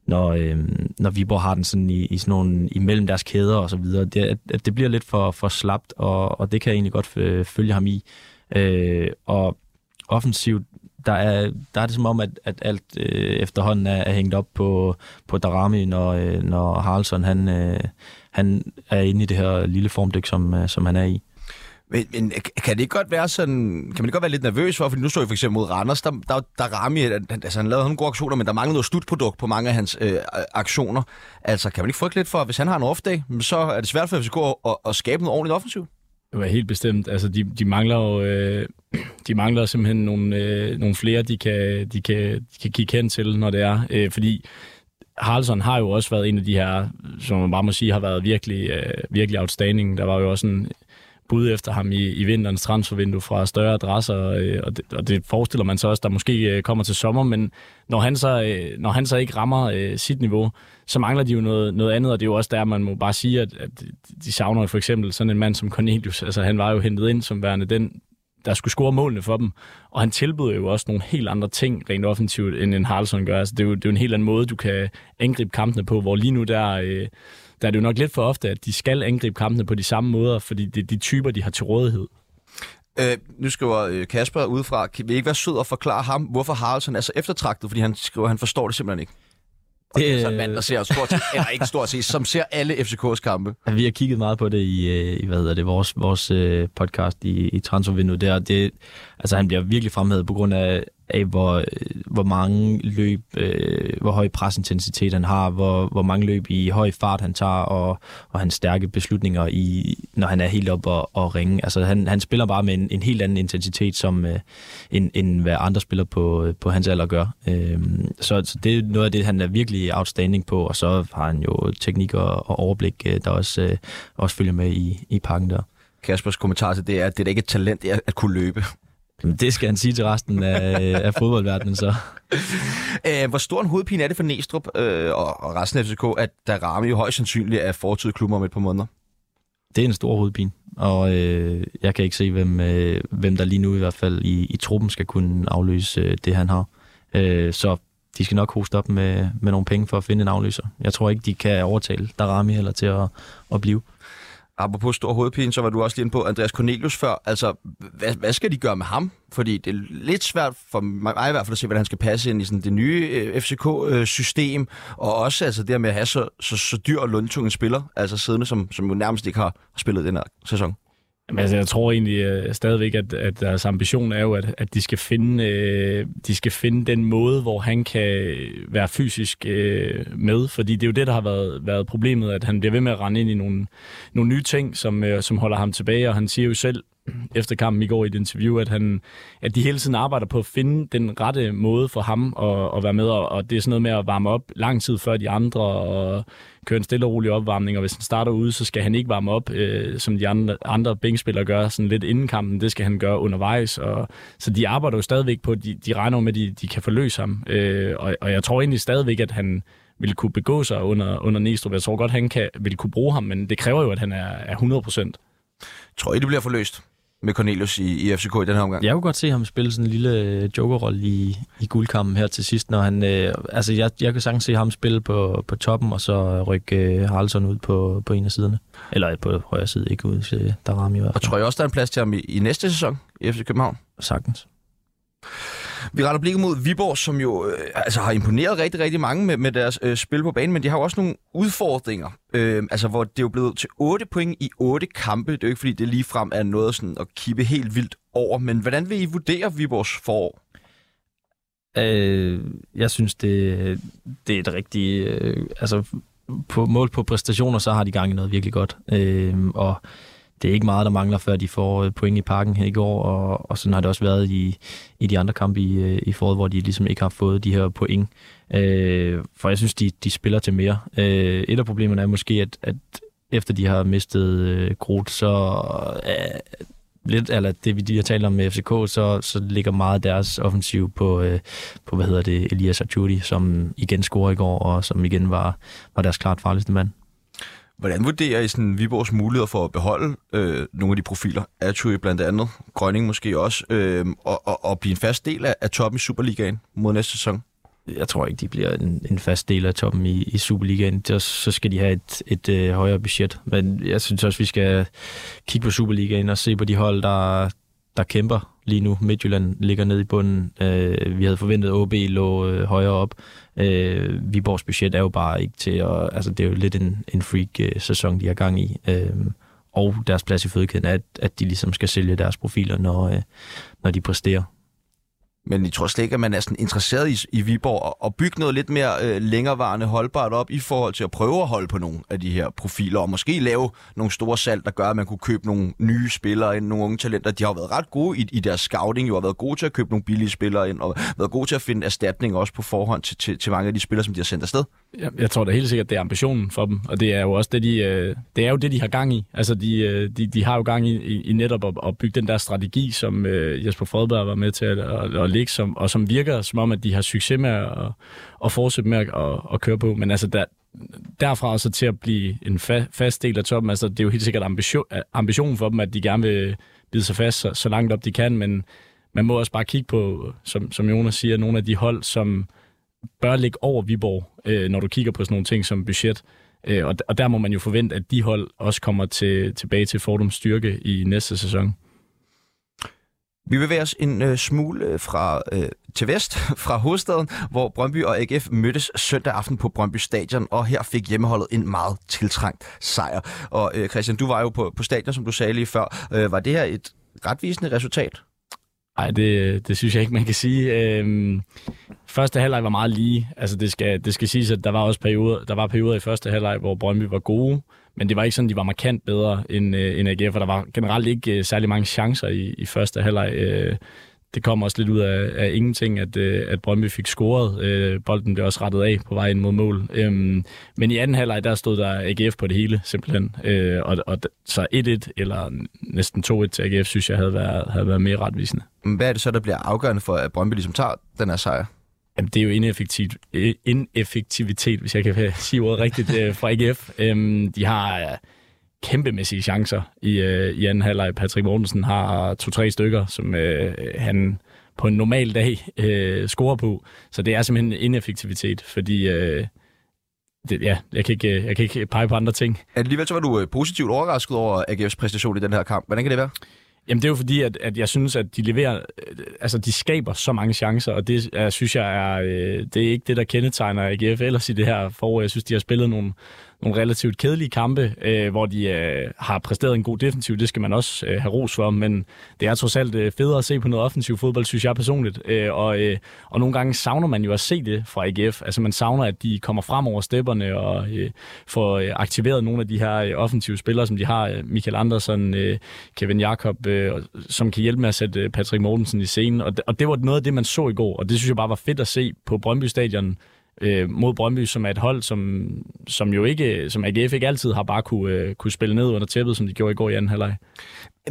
når, øh, når Viborg har den sådan i, i sådan nogle, imellem deres kæder og så videre. Det, at det bliver lidt for, for slapt, og, og det kan jeg egentlig godt øh, følge ham i. Øh, og offensivt, der er, der er det som om, at, at alt øh, efterhånden er, er hængt op på, på Darami, når, øh, når Haraldsson han, øh, han er inde i det her lille formdyk, som, øh, som han er i. Men, men kan det ikke godt være sådan, kan man ikke godt være lidt nervøs for, fordi nu så jeg for eksempel mod Randers, der, der, der Rami, altså han lavede nogle gode aktioner, men der manglede noget slutprodukt på mange af hans øh, øh aktioner. Altså kan man ikke frygte lidt for, at hvis han har en off-day, så er det svært for FCK at, at, at skabe noget ordentligt offensivt? Det var helt bestemt. Altså, de, de mangler jo, øh, de mangler simpelthen nogle, øh, nogle flere, de kan, de, kan, de kan kigge hen til, når det er. Øh, fordi Haraldsson har jo også været en af de her, som man bare må sige, har været virkelig, øh, virkelig outstanding. Der var jo også en, bud efter ham i, i vinterens transfervindue fra større adresser, øh, og, det, og det forestiller man sig også, der måske øh, kommer til sommer, men når han så, øh, når han så ikke rammer øh, sit niveau, så mangler de jo noget, noget andet, og det er jo også der, man må bare sige, at, at de savner for eksempel sådan en mand som Cornelius, altså han var jo hentet ind som værende den, der skulle score målene for dem, og han tilbyder jo også nogle helt andre ting rent offensivt, end en Haraldsson gør. Altså, det, er jo, det er jo en helt anden måde, du kan angribe kampene på, hvor lige nu der... Øh, der er det jo nok lidt for ofte, at de skal angribe kampene på de samme måder, fordi det er de typer, de har til rådighed. Øh, nu skriver øh, Kasper udefra, kan vi ikke være sød og forklare ham, hvorfor Haraldsson er så eftertragtet, fordi han skriver, at han forstår det simpelthen ikke. Og det er sådan en mand, der ser stort set, eller ikke stort set, som ser alle FCK's kampe. Vi har kigget meget på det i, øh, i hvad hedder det, vores, vores øh, podcast i, i transfervinduet der. Det, altså, han bliver virkelig fremhævet på grund af, af, hvor, øh, hvor mange løb, øh, hvor høj presintensitet han har, hvor, hvor mange løb i høj fart han tager, og, og hans stærke beslutninger, i, når han er helt op og, og ringe. Altså, han, han spiller bare med en, en helt anden intensitet, som øh, end, end hvad andre spiller på, øh, på hans alder gør. Øh, så, så det er noget af det, han er virkelig outstanding på, og så har han jo teknik og, og overblik, øh, der også, øh, også følger med i, i pakken der. Kaspers kommentar til det er, at det er ikke et talent at kunne løbe. Det skal han sige til resten af, af fodboldverdenen så. Æh, hvor stor en hovedpine er det for Næstrup øh, og, og resten af FCK, at der rammer jo højst sandsynligt af fortid klubber om et par måneder? Det er en stor hovedpine, og øh, jeg kan ikke se, hvem, øh, hvem der lige nu i hvert fald i, i truppen skal kunne afløse øh, det, han har. Øh, så de skal nok hoste op med, med nogle penge for at finde en afløser. Jeg tror ikke, de kan overtale Darami heller til at, at blive. Apropos stor hovedpine, så var du også lige inde på Andreas Cornelius før. Altså, hvad, hvad skal de gøre med ham? Fordi det er lidt svært for mig i hvert fald at se, hvordan han skal passe ind i sådan det nye øh, FCK-system. Og også altså, det med at have så, så, så dyr og lundtunge spiller, altså siddende, som, som jo nærmest ikke har spillet den her sæson. Jamen, altså, jeg tror egentlig uh, stadigvæk, at, at deres ambition er jo, at, at de, skal finde, uh, de skal finde den måde, hvor han kan være fysisk uh, med. Fordi det er jo det, der har været, været problemet, at han bliver ved med at rende ind i nogle, nogle nye ting, som, uh, som holder ham tilbage. Og han siger jo selv efter kampen i går i et interview, at, han, at de hele tiden arbejder på at finde den rette måde for ham at, at være med. Og, og det er sådan noget med at varme op lang tid før de andre, og køre en stille og rolig opvarmning, og hvis han starter ude, så skal han ikke varme op, øh, som de andre, andre bænkspillere gør, sådan lidt inden kampen. Det skal han gøre undervejs. Og, så de arbejder jo stadigvæk på, de, de regner med, at de, de kan forløse ham. Øh, og, og jeg tror egentlig stadigvæk, at han vil kunne begå sig under, under Næstrup. Jeg tror godt, han kan, vil kunne bruge ham, men det kræver jo, at han er, er 100 procent. Tror I, det bliver forløst? Med Cornelius i, i FCK i den her omgang. Jeg kunne godt se ham spille sådan en lille øh, jokerrolle i, i guldkampen her til sidst, når han, øh, altså jeg, jeg kan sagtens se ham spille på, på toppen, og så rykke øh, Haraldsson ud på, på en af siderne. Eller på højre side, ikke ud til Darami i hvert fald. Og tror jeg også, der er en plads til ham i, i næste sæson i FC København? Sagtens. Vi retter blikket mod Viborg, som jo øh, altså har imponeret rigtig, rigtig mange med, med deres øh, spil på banen, men de har jo også nogle udfordringer, øh, altså hvor det er jo blevet til 8 point i 8 kampe. Det er jo ikke, fordi det lige frem er noget sådan at kippe helt vildt over, men hvordan vil I vurdere Viborgs forår? Øh, jeg synes, det, det er et rigtigt... Øh, altså, på mål på præstationer, så har de gang i noget virkelig godt. Øh, og det er ikke meget, der mangler, før de får øh, point i parken her i går, og, og sådan har det også været i, i de andre kampe i, øh, i foråret, hvor de ligesom ikke har fået de her point. Øh, for jeg synes, de, de spiller til mere. Øh, et af problemerne er måske, at, at efter de har mistet øh, Groth, så øh, lidt, eller det vi har talt om med FCK, så, så ligger meget deres offensiv på, øh, på hvad hedder det, Elias Achudi, som igen scorer i går, og som igen var, var deres klart farligste mand. Hvordan vurderer I sådan Viborgs muligheder for at beholde øh, nogle af de profiler? Atui blandt andet, Grønning måske også, øh, og, og, og blive en fast del af, af toppen i Superligaen mod næste sæson? Jeg tror ikke, de bliver en, en fast del af toppen i, i Superligaen. Så, så skal de have et, et, et øh, højere budget. Men jeg synes også, vi skal kigge på Superligaen og se på de hold, der, der kæmper lige nu. Midtjylland ligger nede i bunden. Øh, vi havde forventet, at OB lå øh, højere op. Øh, Viborgs budget er jo bare ikke til at... Altså, det er jo lidt en, en freak-sæson, øh, de har gang i. Øh, og deres plads i fødekæden er, at, at de ligesom skal sælge deres profiler, når, øh, når de præsterer. Men I tror slet ikke, at man er sådan interesseret i, i Viborg at, at bygge noget lidt mere øh, længerevarende holdbart op i forhold til at prøve at holde på nogle af de her profiler, og måske lave nogle store salg, der gør, at man kunne købe nogle nye spillere ind, nogle unge talenter. De har været ret gode i, i deres scouting, jo har været gode til at købe nogle billige spillere ind, og været gode til at finde erstatning også på forhånd til, til, til mange af de spillere, som de har sendt afsted. Jeg, jeg tror da helt sikkert, det er ambitionen for dem, og det er jo også det, de, øh, det er jo det, de har gang i. Altså, de, øh, de, de har jo gang i, i, i netop at, at bygge den der strategi, som øh, Jesper Fredberg var med til at, at, at lægge, som, og som virker som om, at de har succes med at, at fortsætte med at, at, at køre på. Men altså, der, derfra også til at blive en fa- fast del af toppen, altså, det er jo helt sikkert ambition, ambitionen for dem, at de gerne vil bide sig fast så, så langt op de kan, men man må også bare kigge på, som, som Jonas siger, nogle af de hold, som bør ligge over Viborg, øh, når du kigger på sådan nogle ting som budget. Øh, og, og der må man jo forvente, at de hold også kommer til, tilbage til Fordums styrke i næste sæson. Vi bevæger os en øh, smule øh, fra øh, til vest fra hovedstaden, hvor Brøndby og AGF mødtes søndag aften på Brøndby Stadion, og her fik hjemmeholdet en meget tiltrængt sejr. Og øh, Christian, du var jo på, på stadion, som du sagde lige før. Øh, var det her et retvisende resultat? Nej, det, det synes jeg ikke, man kan sige. Øhm, første halvleg var meget lige. Altså, det skal, det skal siges, at der var også perioder, der var perioder i første halvleg, hvor Brøndby var gode, men det var ikke sådan, de var markant bedre end, øh, end AGF, for der var generelt ikke øh, særlig mange chancer i, i første halvleg. Øh, det kom også lidt ud af, af ingenting, at, øh, at Brøndby fik scoret. Øh, bolden blev også rettet af på vej ind mod mål. Øhm, men i anden halvleg, der stod der AGF på det hele, simpelthen. Øh, og, og så 1-1 eller næsten 2-1 til AGF, synes jeg havde været, havde været mere retvisende. Hvad er det så, der bliver afgørende for, at Brøndby ligesom tager den her sejr? Jamen, det er jo ineffektivt, øh, ineffektivitet, hvis jeg kan sige ordet rigtigt, øh, fra AGF. Øhm, de har øh, kæmpemæssige chancer i, øh, i anden halvleg. Patrick Mortensen har to-tre stykker, som øh, han på en normal dag øh, scorer på. Så det er simpelthen ineffektivitet, fordi øh, det, ja, jeg kan, ikke, jeg kan ikke pege på andre ting. Alligevel så var du positivt overrasket over AGF's præstation i den her kamp. Hvordan kan det være? Jamen det er jo fordi, at, at jeg synes, at de leverer, øh, altså de skaber så mange chancer, og det jeg synes jeg er, øh, det er ikke det, der kendetegner AGF ellers i det her forår. Jeg synes, de har spillet nogle, nogle relativt kedelige kampe, øh, hvor de øh, har præsteret en god defensiv. Det skal man også øh, have ros for, men det er trods alt øh, federe at se på noget offensiv fodbold, synes jeg personligt. Øh, og, øh, og nogle gange savner man jo at se det fra AGF. Altså man savner, at de kommer frem over stepperne og øh, får øh, aktiveret nogle af de her øh, offensive spillere, som de har. Øh, Michael Andersen, øh, Kevin Jakob, øh, som kan hjælpe med at sætte øh, Patrick Mortensen i scenen. Og og det var noget af det, man så i går, og det synes jeg bare var fedt at se på Brøndby Stadion øh, mod Brøndby, som er et hold, som, som jo ikke, som AGF ikke altid har bare kunne, øh, kunne spille ned under tæppet, som de gjorde i går i anden halvleg.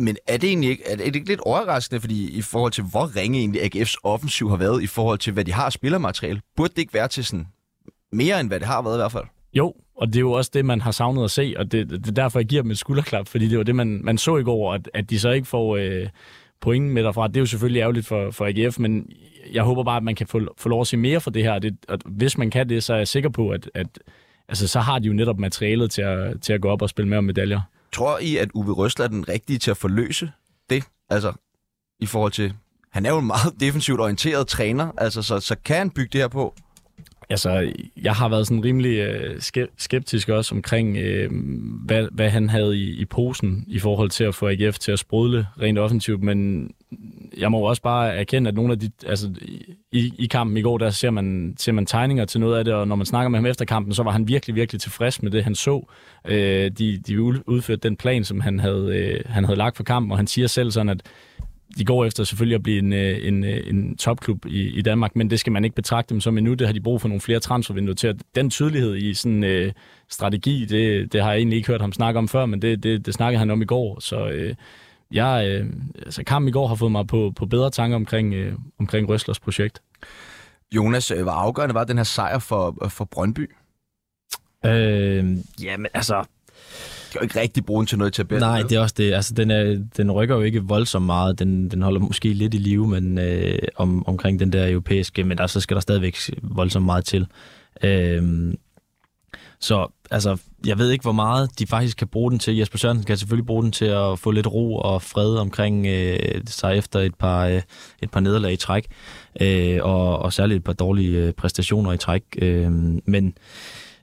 Men er det egentlig ikke, er det ikke lidt overraskende, fordi i forhold til, hvor ringe egentlig AGF's offensiv har været, i forhold til, hvad de har af spillermateriale, burde det ikke være til sådan mere, end hvad det har været i hvert fald? Jo, og det er jo også det, man har savnet at se, og det, det er derfor, jeg giver dem et skulderklap, fordi det var det, man, man så i går, at, at de så ikke får øh, point med derfra. Det er jo selvfølgelig ærgerligt for, for AGF, men jeg håber bare, at man kan få, få lov at se mere for det her. Det, og hvis man kan det, så er jeg sikker på, at, at altså, så har de jo netop materialet til at, til at gå op og spille med om medaljer. Tror I, at Uwe Røsler er den rigtige til at forløse det? Altså, i forhold til... Han er jo en meget defensivt orienteret træner, altså, så, så kan han bygge det her på? Altså, jeg har været sådan rimelig øh, skeptisk også omkring, øh, hvad, hvad han havde i, i posen i forhold til at få AGF til at sprudle rent offensivt, men jeg må også bare erkende, at nogle af de, altså i, i kampen i går, der ser man, ser man tegninger til noget af det, og når man snakker med ham efter kampen, så var han virkelig, virkelig tilfreds med det, han så. Øh, de, de udførte den plan, som han havde, øh, han havde lagt for kampen, og han siger selv sådan, at de går efter selvfølgelig at blive en, øh, en, øh, en topklub i, i Danmark, men det skal man ikke betragte dem som endnu. Det har de brug for nogle flere transfervinduer til. At den tydelighed i sådan øh, strategi, det, det har jeg egentlig ikke hørt ham snakke om før, men det, det, det snakkede han om i går. Så øh, jeg, øh, altså kampen i går har fået mig på, på bedre tanker omkring, øh, omkring Røslers projekt. Jonas, øh, hvor afgørende var den her sejr for, for Brøndby? Øh, jamen altså, kan jo ikke rigtig bruge den til noget til at Nej, det er også det. Altså, den, er, den rykker jo ikke voldsomt meget. Den, den holder måske lidt i live men, øh, om, omkring den der europæiske, men der, så skal der stadigvæk voldsomt meget til. Øh, så altså, jeg ved ikke, hvor meget de faktisk kan bruge den til. Jesper Sørensen kan selvfølgelig bruge den til at få lidt ro og fred omkring øh, sig efter et par, øh, et par nederlag i træk, øh, og, og særligt et par dårlige øh, præstationer i træk. Øh, men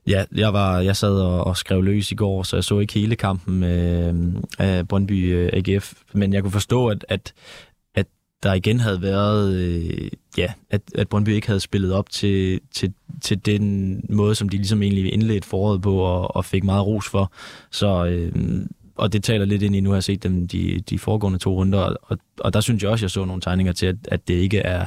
Ja, jeg, var, jeg sad og, og skrev løs i går, så jeg så ikke hele kampen øh, af Brøndby øh, AGF, men jeg kunne forstå, at, at, at der igen havde været, øh, ja, at, at Brøndby ikke havde spillet op til, til, til den måde, som de ligesom egentlig indledte foråret på og, og fik meget ros for. Så øh, og det taler lidt ind i, nu har jeg set dem de, de foregående to runder, og, og der synes jeg også, jeg så nogle tegninger til, at, at det ikke er,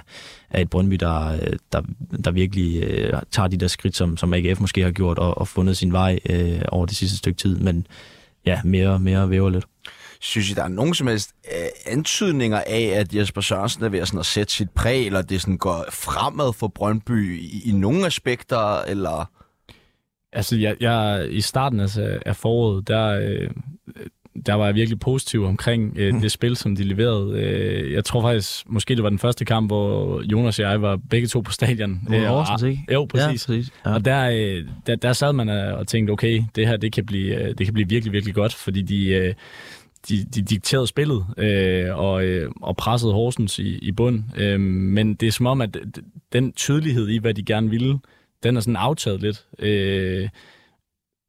er et Brøndby, der, der, der virkelig øh, tager de der skridt, som, som AGF måske har gjort, og, og fundet sin vej øh, over det sidste stykke tid, men ja, mere, mere væver lidt. Synes I, der er nogen som helst uh, antydninger af, at Jesper Sørensen er ved at, sådan, at sætte sit præg, eller det sådan går fremad for Brøndby i, i nogle aspekter, eller... Altså, jeg, jeg, i starten altså, af foråret, der, øh, der var jeg virkelig positiv omkring øh, mm. det spil, som de leverede. Øh, jeg tror faktisk, måske det var den første kamp, hvor Jonas og jeg var begge to på stadion. Hvor øh, Horsens, ikke? Jo, præcis. Ja, præcis. Ja. Og der, øh, der, der sad man og tænkte, okay, det her det kan blive, øh, det kan blive virkelig, virkelig godt, fordi de... Øh, de, de dikterede spillet øh, og, øh, og pressede Horsens i, i bund. Øh, men det er som om, at den tydelighed i, hvad de gerne ville, den er sådan aftaget lidt. Øh,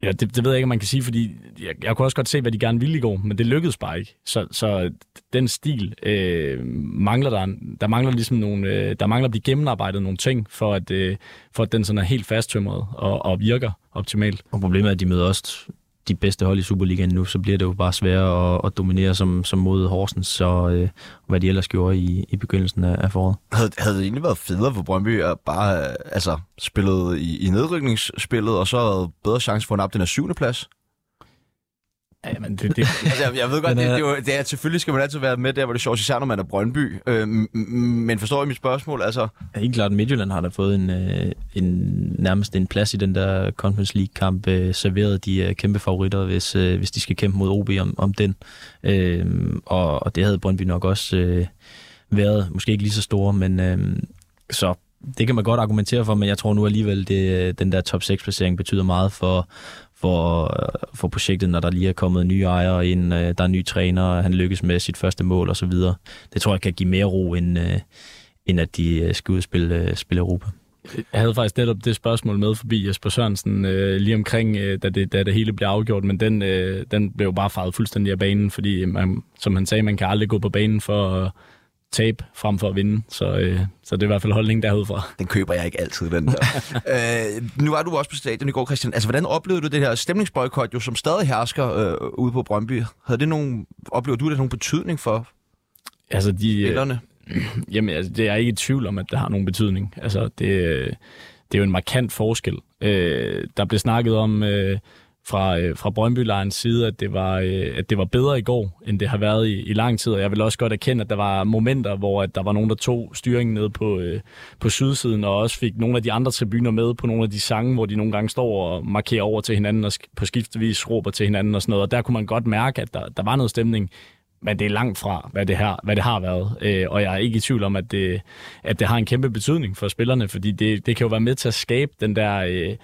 Ja, det, det ved jeg ikke, om man kan sige, fordi jeg, jeg kunne også godt se, hvad de gerne ville i går, men det lykkedes bare ikke. Så, så den stil øh, mangler der. Der mangler ligesom nogle, øh, der mangler at blive gennemarbejdet nogle ting, for at, øh, for at den sådan er helt fasttømret og, og virker optimalt. Og problemet er, at de møder også de bedste hold i Superligaen nu, så bliver det jo bare sværere at, at dominere som, som mod Horsens, så øh, hvad de ellers gjorde i, i begyndelsen af, af foråret. Havde, havde det egentlig været federe for Brøndby at bare øh, altså, spillet i, i nedrykningsspillet, og så havde bedre chance for at nappe den her syvende plads? Ja, men det, det... altså, jeg, jeg ved godt, det, det, er, det er, selvfølgelig skal man altid være med der, hvor det er sjovt, især når man er Brøndby. Øh, men forstår I mit spørgsmål? Altså... Ja, helt klart, Midtjylland har da fået en, øh, en, nærmest en plads i den der Conference League-kamp, øh, serveret de øh, kæmpe favoritter, hvis, øh, hvis de skal kæmpe mod OB om, om den. Øh, og, og det havde Brøndby nok også... Øh, været måske ikke lige så store, men øh, så det kan man godt argumentere for, men jeg tror nu alligevel, det, den der top 6-placering betyder meget for, for, øh, for projektet, når der lige er kommet nye ejere ind, øh, der er nye træner, og han lykkes med sit første mål osv. Det tror jeg kan give mere ro, end, øh, end at de øh, skal ud og spille, øh, spille Europa. Jeg havde faktisk netop det spørgsmål med forbi Jesper Sørensen øh, lige omkring, øh, da, det, da det hele blev afgjort, men den, øh, den blev bare faret fuldstændig af banen, fordi man, som han sagde, man kan aldrig gå på banen for at tabe frem for at vinde. Så, øh, så det er i hvert fald holdningen derudfra. Den køber jeg ikke altid, den der. øh, nu var du også på stadion i går, Christian. Altså, hvordan oplevede du det her stemningsboykot, jo, som stadig hersker øh, ude på Brøndby? Havde det nogen, oplever du det nogen betydning for altså, de, øh, spillerne? Jamen, altså, det er jeg ikke i tvivl om, at det har nogen betydning. Altså, det, det er jo en markant forskel. Øh, der blev snakket om øh, fra, øh, fra brøndby side, at det, var, øh, at det var bedre i går, end det har været i, i lang tid. Og jeg vil også godt erkende, at der var momenter, hvor at der var nogen, der tog styringen ned på, øh, på sydsiden, og også fik nogle af de andre tribuner med på nogle af de sange, hvor de nogle gange står og markerer over til hinanden, og på skiftevis råber til hinanden og sådan noget. Og der kunne man godt mærke, at der, der var noget stemning men det er langt fra, hvad det, her, hvad det har været. Øh, og jeg er ikke i tvivl om, at det, at det har en kæmpe betydning for spillerne, fordi det, det kan jo være med til at skabe den der... Øh,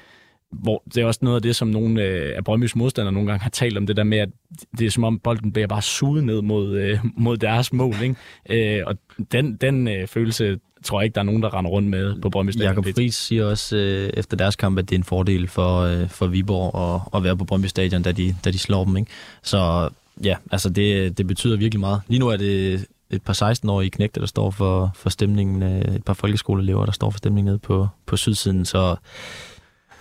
hvor det er også noget af det, som nogle øh, af Brøndby's modstandere nogle gange har talt om, det der med, at det er som om bolden bliver bare suget ned mod, øh, mod deres mål. Ikke? Øh, og den, den øh, følelse tror jeg ikke, der er nogen, der render rundt med på Brøndby Stadion. Jakob Friis siger også øh, efter deres kamp, at det er en fordel for, øh, for Viborg at, at være på Brøndby Stadion, da de, da de slår dem. Ikke? Så ja, altså det, det betyder virkelig meget. Lige nu er det et par 16-årige knægte, der står for, for stemningen, øh, et par folkeskoleelever, der står for stemningen nede på, på sydsiden, så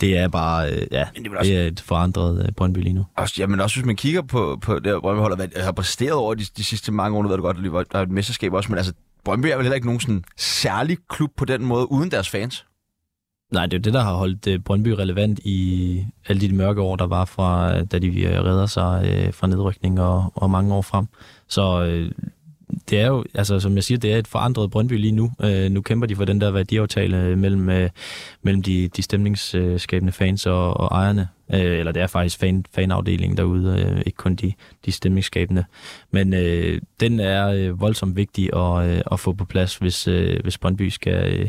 det er bare, øh, ja, men det, også... det er et forandret øh, Brøndby lige nu. Også, ja, men også hvis man kigger på, på det Brøndby holder, hvad har præsteret over de, de sidste mange år, nu ved du godt, der er et mesterskab også, men altså, Brøndby er vel heller ikke nogen sådan særlig klub på den måde, uden deres fans? Nej, det er det, der har holdt uh, Brøndby relevant i alle de mørke år, der var fra, da de uh, redder sig uh, fra nedrykning og, og mange år frem. Så uh, det er jo, altså som jeg siger, det er et forandret Brøndby lige nu. Uh, nu kæmper de for den der værdiaftale mellem, uh, mellem de, de stemningsskabende fans og, og ejerne. Uh, eller det er faktisk fan, fanafdelingen derude, uh, ikke kun de, de stemningsskabende. Men uh, den er uh, voldsomt vigtig at, uh, at få på plads, hvis, uh, hvis Brøndby skal... Uh,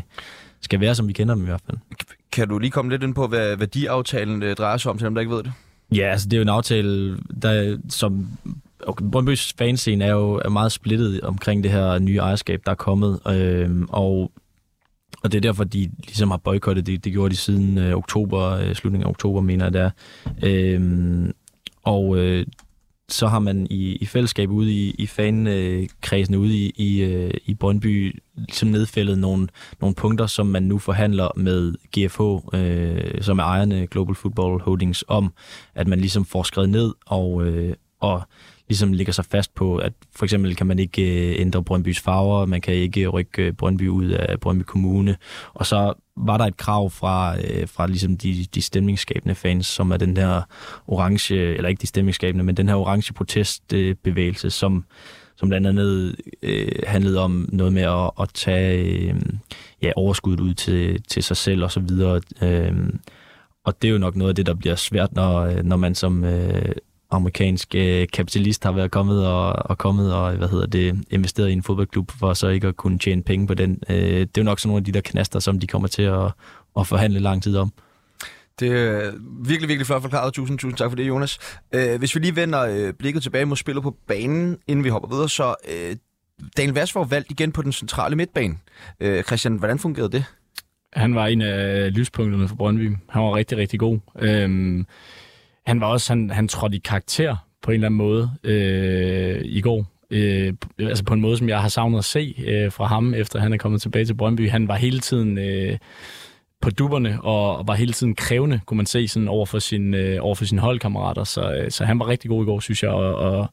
skal være, som vi kender dem i hvert fald. Kan du lige komme lidt ind på, hvad værdiaftalen øh, drejer sig om, til dem, der ikke ved det? Ja, altså det er jo en aftale, der, som okay, Brøndby's fanscene er jo er meget splittet omkring det her nye ejerskab, der er kommet. Øh, og, og det er derfor, de ligesom har boykottet det. Det gjorde de siden øh, oktober, øh, slutningen af oktober, mener jeg det er. Øh, og øh, så har man i, i fællesskab ude i, i fankredsene ude i, i, øh, i Brøndby ligesom nedfældet nogle, nogle punkter, som man nu forhandler med GFH, øh, som er ejerne Global Football Holdings, om, at man ligesom får skrevet ned og, øh, og ligesom ligger sig fast på, at for eksempel kan man ikke øh, ændre Brøndbys farver, man kan ikke rykke øh, Brøndby ud af Brøndby Kommune, og så var der et krav fra, øh, fra ligesom de, de stemningsskabende fans, som er den her orange, eller ikke de stemningsskabende, men den her orange protestbevægelse, som, som blandt andet øh, handlede om noget med at, at tage øh, ja, overskuddet ud til, til sig selv og så videre. Øh, og det er jo nok noget af det, der bliver svært, når, øh, når man som øh, amerikansk øh, kapitalist har været kommet og, og kommet og hvad hedder det, investeret i en fodboldklub for så ikke at kunne tjene penge på den. Øh, det er jo nok sådan nogle af de der knaster, som de kommer til at, at forhandle lang tid om. Det er virkelig, virkelig flot forklaret. Tusind, tusind tak for det, Jonas. Øh, hvis vi lige vender øh, blikket tilbage mod spillet på banen, inden vi hopper videre, så øh, Daniel Vass var valgt igen på den centrale midtbane. Øh, Christian, hvordan fungerede det? Han var en af lyspunkterne for Brøndby. Han var rigtig, rigtig god. Øh, han var også, han, han trådte i karakter på en eller anden måde øh, i går. Øh, altså på en måde, som jeg har savnet at se øh, fra ham, efter han er kommet tilbage til Brøndby. Han var hele tiden øh, på dupperne og, og var hele tiden krævende, kunne man se, sådan over for, sin, øh, over for sine holdkammerater. Så, øh, så han var rigtig god i går, synes jeg. Og, og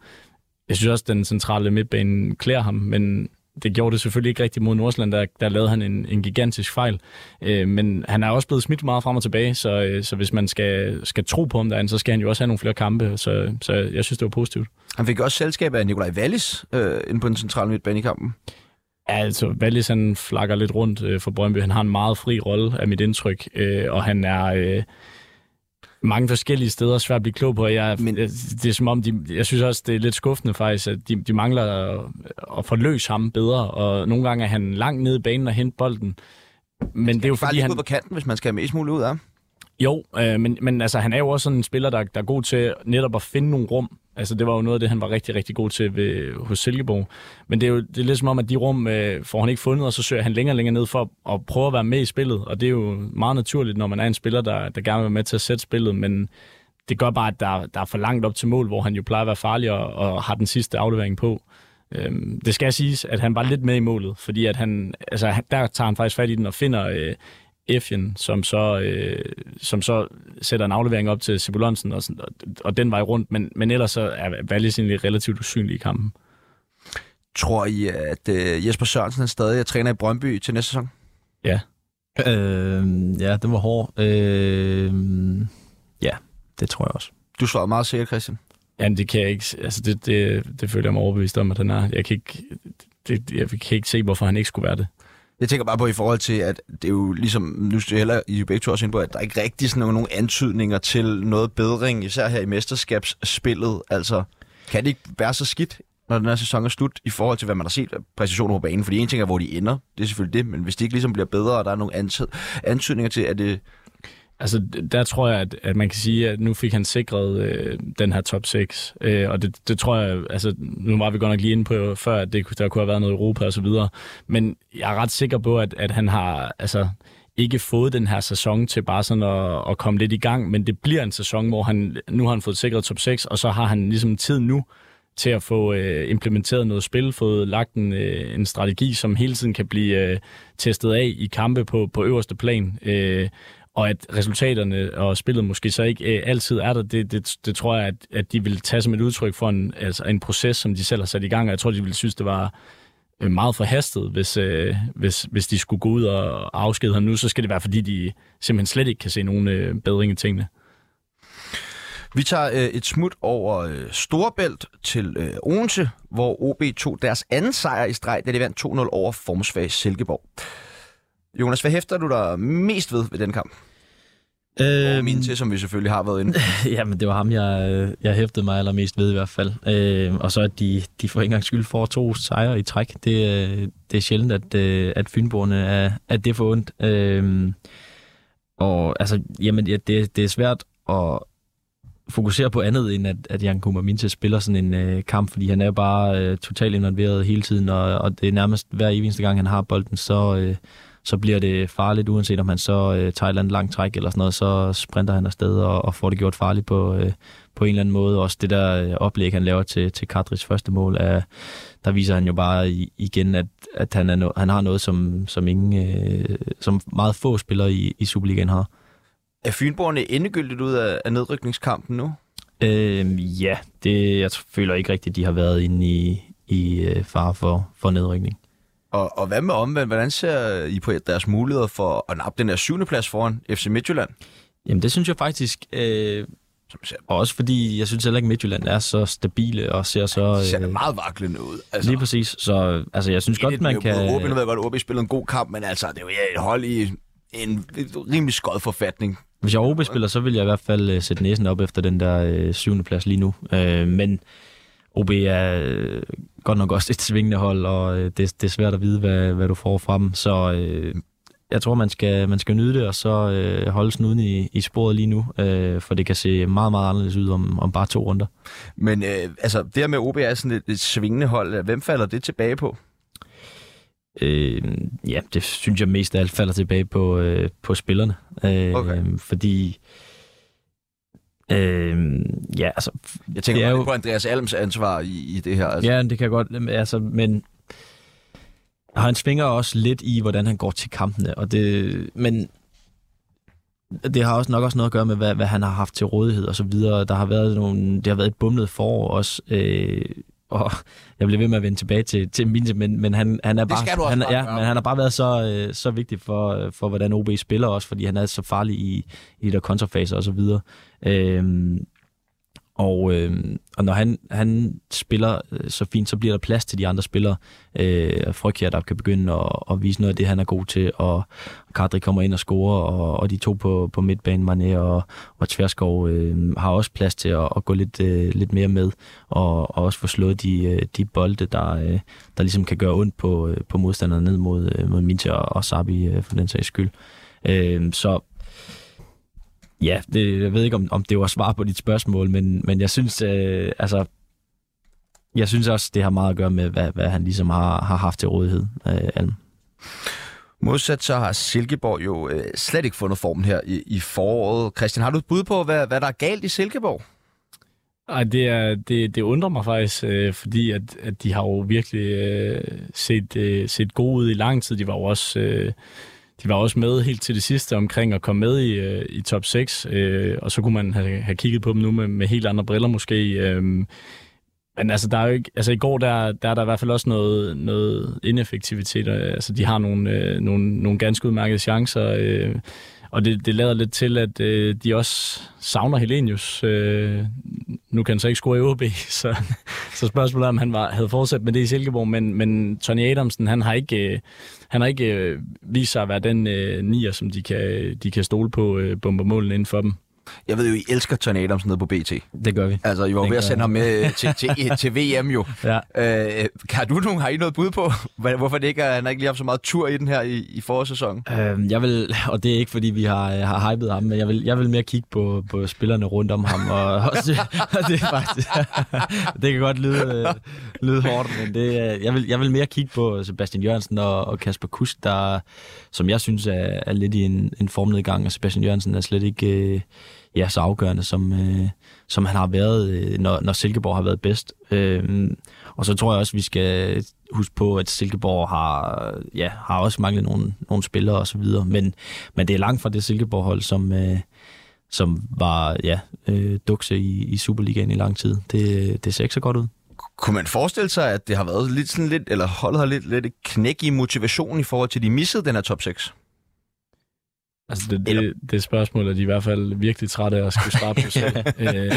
jeg synes også, at den centrale midtbane klæder ham, men det gjorde det selvfølgelig ikke rigtigt mod Nordsjælland, der, der lavede han en, en gigantisk fejl. Øh, men han er også blevet smidt meget frem og tilbage, så, øh, så hvis man skal, skal tro på ham derinde, så skal han jo også have nogle flere kampe, så, så jeg synes, det var positivt. Han fik også selskab af Nikolaj Wallis øh, inde på den centrale midtbane i kampen. Ja, altså Wallis han flakker lidt rundt øh, for Brøndby. Han har en meget fri rolle af mit indtryk, øh, og han er... Øh, mange forskellige steder svært at blive klog på. Jeg, Men... Det er som om, de, jeg synes også, det er lidt skuffende faktisk, at de, de mangler at, at forløse ham bedre, og nogle gange er han langt nede i banen og hente bolden. Men det er jo fordi, han... ud på kanten, hvis man skal have mest muligt ud af Jo, øh, men, men altså, han er jo også sådan en spiller, der, der er god til netop at finde nogle rum. Altså, det var jo noget af det, han var rigtig, rigtig god til ved, hos Silkeborg. Men det er jo det er lidt som om, at de rum øh, får han ikke fundet, og så søger han længere og længere ned for at, at prøve at være med i spillet. Og det er jo meget naturligt, når man er en spiller, der, der gerne vil være med til at sætte spillet, men det gør bare, at der, der er for langt op til mål, hvor han jo plejer at være farlig og, og har den sidste aflevering på. Øhm, det skal siges, at han var lidt med i målet, fordi at han, altså, der tager han faktisk fat i den og finder øh, Efjen, som så, øh, som så sætter en aflevering op til Sibulonsen, og, og, og den vej rundt, men, men ellers så er Wallis egentlig relativt usynlig i kampen. Tror I, at øh, Jesper Sørensen er stadig er træner i Brøndby til næste sæson? Ja. Øh, ja, det var hård. Øh, ja, det tror jeg også. Du svarede meget sikkert, Christian. Ja, det kan jeg ikke. Altså, det, det, det føler jeg mig overbevist om, at han er. Jeg kan ikke, det, jeg kan ikke se, hvorfor han ikke skulle være det. Jeg tænker bare på i forhold til, at det er jo ligesom, nu heller I begge to også ind på, at der er ikke rigtig sådan nogle, nogle antydninger til noget bedring, især her i mesterskabsspillet. Altså, kan det ikke være så skidt, når den her sæson er slut, i forhold til, hvad man har set af præcisioner på banen? Fordi en ting er, hvor de ender, det er selvfølgelig det, men hvis det ikke ligesom bliver bedre, og der er nogle antydninger til, at det Altså, der tror jeg, at, at man kan sige, at nu fik han sikret øh, den her top 6. Øh, og det, det tror jeg, altså, nu var vi godt nok lige inde på før, at det, der kunne have været noget Europa og så videre. Men jeg er ret sikker på, at, at han har altså, ikke fået den her sæson til bare sådan at, at komme lidt i gang. Men det bliver en sæson, hvor han, nu har han fået sikret top 6, og så har han ligesom tid nu til at få øh, implementeret noget spil, fået lagt en, øh, en strategi, som hele tiden kan blive øh, testet af i kampe på, på øverste plan. Øh, og at resultaterne og spillet måske så ikke øh, altid er der, det, det, det tror jeg, at, at de vil tage som et udtryk for en, altså en proces, som de selv har sat i gang, og jeg tror, de vil synes, det var øh, meget forhastet, hvis, øh, hvis, hvis de skulle gå ud og afskede ham nu, så skal det være, fordi de simpelthen slet ikke kan se nogen øh, bedring i tingene. Vi tager øh, et smut over øh, Storebælt til øh, Odense, hvor OB tog deres anden sejr i streg, da de vandt 2-0 over formsvag Silkeborg. Jonas, hvad hæfter du dig mest ved ved den kamp? Øhm, og min til, som vi selvfølgelig har været inde Jamen, det var ham, jeg, jeg hæftede mig allermest ved i hvert fald. Øh, og så at de, de for en gang skyld får to sejre i træk. Det, det er sjældent, at, øh, at Fynborgerne er, at det for ondt. Øh, og altså, jamen, ja, det, det er svært at fokusere på andet, end at, at Jan Kummer spiller sådan en øh, kamp, fordi han er bare øh, totalt involveret hele tiden, og, og det er nærmest hver eneste gang, han har bolden, så... Øh, så bliver det farligt, uanset om han så øh, tager et eller andet langt træk eller sådan noget, så sprinter han afsted og, og får det gjort farligt på, øh, på en eller anden måde. Også det der øh, oplæg, han laver til, til Kadris første mål, er, der viser han jo bare i, igen, at, at han, er no, han har noget, som, som, ingen, øh, som meget få spillere i, i Superligaen har. Er Fynborgerne endegyldigt ud af, af nedrykningskampen nu? Øh, ja, det, jeg føler ikke rigtigt, de har været inde i, i øh, fare for, for nedrykning. Og, og hvad med omvendt? Hvordan ser I på deres muligheder for at nappe den her syvende plads foran FC Midtjylland? Jamen det synes jeg faktisk, øh, og også fordi jeg synes heller ikke, Midtjylland er så stabile og ser så... Det ser øh, meget vaklende ud. Altså, lige præcis. Så altså, jeg synes godt, man kan... OB, nu ved jeg godt, at OB spiller en god kamp, men altså, det er jo et hold i en rimelig skød forfatning. Hvis jeg OB-spiller, så vil jeg i hvert fald uh, sætte næsen op efter den der øh, syvende plads lige nu. Uh, men OB er øh, godt nok også et svingende hold, og øh, det, det er svært at vide, hvad, hvad du får fra dem. Så øh, jeg tror, man skal, man skal nyde det, og så øh, holde snuden i, i sporet lige nu, øh, for det kan se meget, meget anderledes ud om, om bare to runder. Men øh, altså, det her med OB er sådan et, et svingende hold. Hvem falder det tilbage på? Øh, ja, det synes jeg mest af alt falder tilbage på, øh, på spillerne. Øh, okay. Fordi Øh, ja, altså... Jeg tænker det er jo... på Andreas Alms ansvar i, i det her. Altså. Ja, det kan jeg godt... Altså, men han svinger også lidt i, hvordan han går til kampene, og det, men det har også nok også noget at gøre med, hvad, hvad han har haft til rådighed og så videre. Der har været nogle, det har været et bumlet forår også, øh, og jeg bliver ved med at vende tilbage til, til Minte, men, men han, han er bare, han, ja, men han har bare været så, øh, så vigtig for, for, hvordan OB spiller også, fordi han er så farlig i, i der kontrafaser og så videre. Øhm, og, øh, og når han, han spiller øh, så fint, så bliver der plads til de andre spillere. Øh, Frygtjer, der kan begynde at, at vise noget af det, han er god til. Og Kadri kommer ind og scorer, og, og de to på, på midtbanen, Mané og, og Tverskov, øh, har også plads til at, at gå lidt, øh, lidt mere med. Og, og også få slået de, øh, de bolde, der, øh, der ligesom kan gøre ondt på, øh, på modstanderne ned mod, øh, mod Mintia og, og Sabi øh, for den sags skyld. Øh, så Ja, det, jeg ved ikke, om, om det var svar på dit spørgsmål, men, men jeg synes, øh, altså, jeg synes også, det har meget at gøre med, hvad, hvad han ligesom har, har haft til rådighed, øh, Alm. Modsat så har Silkeborg jo øh, slet ikke fundet formen her i, i foråret. Christian, har du et bud på, hvad, hvad der er galt i Silkeborg? Ej, det, er, det, det undrer mig faktisk, øh, fordi at, at de har jo virkelig øh, set, øh, set gode ud i lang tid. De var jo også... Øh, de var også med helt til det sidste omkring at komme med i, øh, i top 6, øh, og så kunne man have, have kigget på dem nu med, med helt andre briller måske. Øh, men altså, der er jo ikke, altså i går, der, der er der i hvert fald også noget, noget ineffektivitet. Altså, de har nogle, øh, nogle, nogle ganske udmærkede chancer, øh, og det, det lader lidt til, at øh, de også savner Helenius. Øh, nu kan han så ikke score i OB, så, så spørgsmålet er, om han var, havde fortsat med det i Silkeborg, men, men Tony Adamsen, han har ikke, øh, han har ikke øh, vist sig at være den øh, nier, som de kan, de kan stole på øh, bombermålen inden for dem. Jeg ved jo, I elsker Tony Adams nede på BT. Det gør vi. Altså, I var ved at sende ham med til, til, til VM jo. Ja. Øh, har du nogen, har I noget bud på, hvorfor det ikke er, han har ikke lige haft så meget tur i den her i, i forårssæsonen? Øh, jeg vil, og det er ikke fordi, vi har, har hypet ham, men jeg vil, jeg vil mere kigge på, på spillerne rundt om ham. Og, og det, og det, er faktisk, det kan godt lyde, lyde hårdt, men det, jeg, vil, jeg vil mere kigge på Sebastian Jørgensen og, og Kasper Kusk, der, som jeg synes er, er lidt i en, en formnedgang, og Sebastian Jørgensen er slet ikke... Øh, ja, så afgørende, som, øh, som han har været, øh, når, når Silkeborg har været bedst. Øh, og så tror jeg også, vi skal huske på, at Silkeborg har, ja, har også manglet nogle, nogle spillere og så videre. Men, men det er langt fra det Silkeborg-hold, som, øh, som var ja, øh, dukse i, i Superligaen i lang tid. Det, det ser ikke så godt ud. Kunne man forestille sig, at det har været lidt sådan lidt, eller holdet har lidt, lidt knæk i motivationen i forhold til, at de missede den her top 6? Altså, det, det, det spørgsmål er de i hvert fald virkelig trætte af at skulle svare på selv. øh,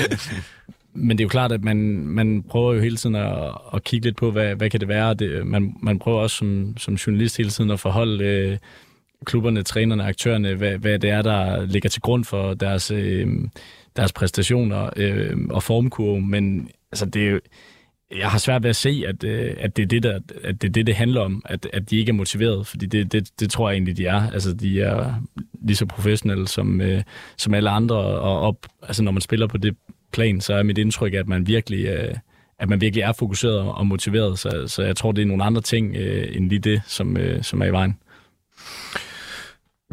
men det er jo klart, at man, man prøver jo hele tiden at, at kigge lidt på, hvad, hvad kan det være. Det, man, man prøver også som, som journalist hele tiden at forholde øh, klubberne, trænerne, aktørerne, hvad, hvad det er, der ligger til grund for deres, øh, deres præstationer øh, og formkurve. Men altså, det er jo jeg har svært ved at se, at, øh, at, det, er det, der, at det er det, det handler om, at, at de ikke er motiveret, fordi det, det, det tror jeg egentlig, de er. Altså, de er lige så professionelle som, øh, som alle andre, og op, altså, når man spiller på det plan, så er mit indtryk, at man virkelig, øh, at man virkelig er fokuseret og motiveret, så, så jeg tror, det er nogle andre ting, øh, end lige det, som, øh, som er i vejen.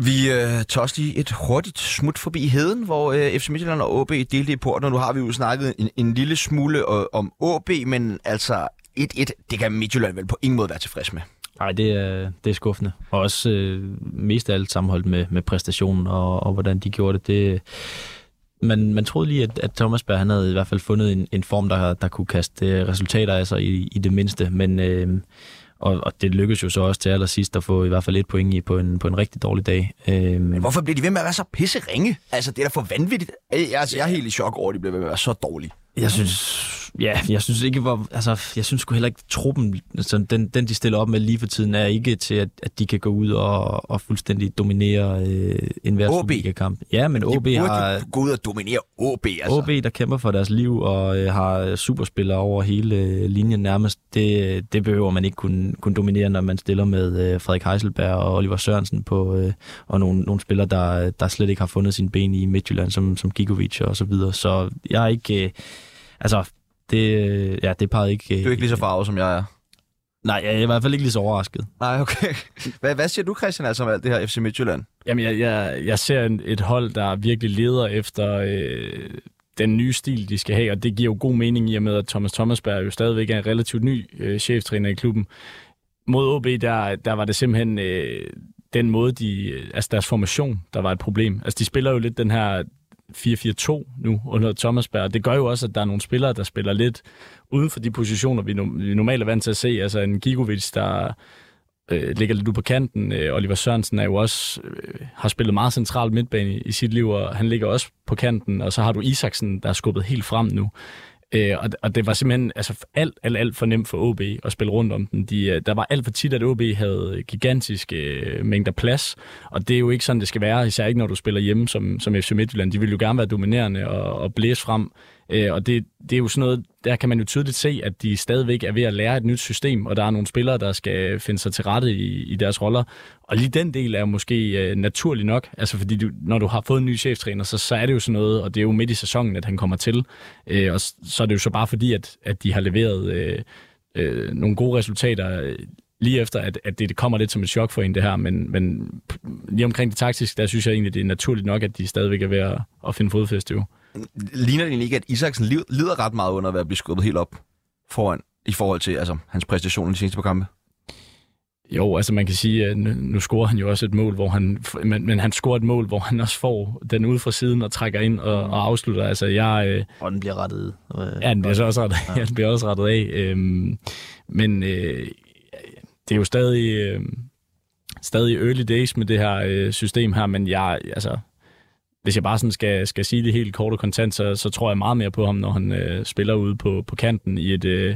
Vi øh, tager også lige et hurtigt smut forbi Heden, hvor øh, FC Midtjylland og AB delte i porten, nu har vi jo snakket en, en lille smule øh, om AB, men altså 1-1, det kan Midtjylland vel på ingen måde være tilfreds med. Nej, det er, det er skuffende. Og også øh, mest af alt sammenholdt med, med præstationen og, og hvordan de gjorde det. det man, man troede lige, at, at Thomas Berg han havde i hvert fald fundet en, en form, der, der kunne kaste øh, resultater af sig i, i det mindste, men... Øh, og, og det lykkedes jo så også til allersidst at få i hvert fald et point i på en, på en rigtig dårlig dag. Øhm. Men hvorfor bliver de ved med at være så pisse ringe? Altså, det er da for vanvittigt. Jeg, altså, jeg er helt i chok over, at de bliver ved med at være så dårlige. Jeg synes, ja, jeg synes ikke, hvor, altså, jeg synes heller ikke, truppen, altså, den, den de stiller op med lige for tiden, er ikke til, at, at de kan gå ud og, og fuldstændig dominere øh, en hver Superliga-kamp. Ja, men OB har... gå ud og dominere OB, altså. OB, der kæmper for deres liv og øh, har superspillere over hele øh, linjen nærmest, det, det behøver man ikke kunne, kunne dominere, når man stiller med øh, Frederik Heiselberg og Oliver Sørensen på, øh, og nogle, nogle spillere, der, der slet ikke har fundet sin ben i Midtjylland, som, som Gigovic og så videre. Så jeg er ikke... Øh, altså, det, ja, det pegede ikke... Du er ikke lige så farvet, som jeg er? Nej, jeg er i hvert fald ikke lige så overrasket. Nej, okay. Hvad, hvad siger du, Christian, altså om alt det her FC Midtjylland? Jamen, jeg, jeg, jeg ser en, et hold, der virkelig leder efter øh, den nye stil, de skal have, og det giver jo god mening i og med, at Thomas Thomasberg jo stadigvæk er en relativt ny øh, cheftræner i klubben. Mod OB, der, der var det simpelthen øh, den måde, de, altså deres formation, der var et problem. Altså, de spiller jo lidt den her 4-4-2 nu under Thomas Berg. Det gør jo også, at der er nogle spillere, der spiller lidt uden for de positioner, vi, no- vi normalt er vant til at se. Altså en Gigovic, der øh, ligger lidt ude på kanten. Øh, Oliver Sørensen er jo også, øh, har spillet meget centralt midtbane i, i sit liv, og han ligger også på kanten. Og så har du Isaksen, der er skubbet helt frem nu. Øh, og, og det var simpelthen altså, alt, alt, alt for nemt for OB at spille rundt om den. De, øh, der var alt for tit, at OB havde gigantiske øh, mængder plads, og det er jo ikke sådan, det skal være, især ikke når du spiller hjemme som, som FC Midtjylland. De vil jo gerne være dominerende og, og blæse frem. Øh, og det, det er jo sådan noget, der kan man jo tydeligt se, at de stadigvæk er ved at lære et nyt system, og der er nogle spillere, der skal finde sig til rette i, i deres roller. Og lige den del er måske øh, naturlig nok, altså fordi du, når du har fået en ny cheftræner, så, så er det jo sådan noget, og det er jo midt i sæsonen, at han kommer til. Øh, og så er det jo så bare fordi, at, at de har leveret øh, øh, nogle gode resultater øh, lige efter, at, at det kommer lidt som et chok for en, det her, men, men lige omkring det taktiske, der synes jeg egentlig, det er naturligt nok, at de stadigvæk er ved at, at finde fodfæste jo. Ligner det ikke, at Isaksen lider ret meget under at blive skubbet helt op foran i forhold til altså, hans præstation i de seneste par kampe? Jo, altså man kan sige, at nu, nu scorer han jo også et mål, hvor han, men, men han scorer et mål, hvor han også får den ud fra siden og trækker ind og, og afslutter. Altså jeg... Øh, og den bliver rettet. Øh, ja, den bliver så også rettet, ja. den bliver også rettet af. Øhm, men øh, det er jo stadig, øh, stadig early days med det her øh, system her, men jeg, altså, hvis jeg bare sådan skal, skal sige det helt kort og kontant, så, så tror jeg meget mere på ham, når han øh, spiller ude på, på kanten i et øh,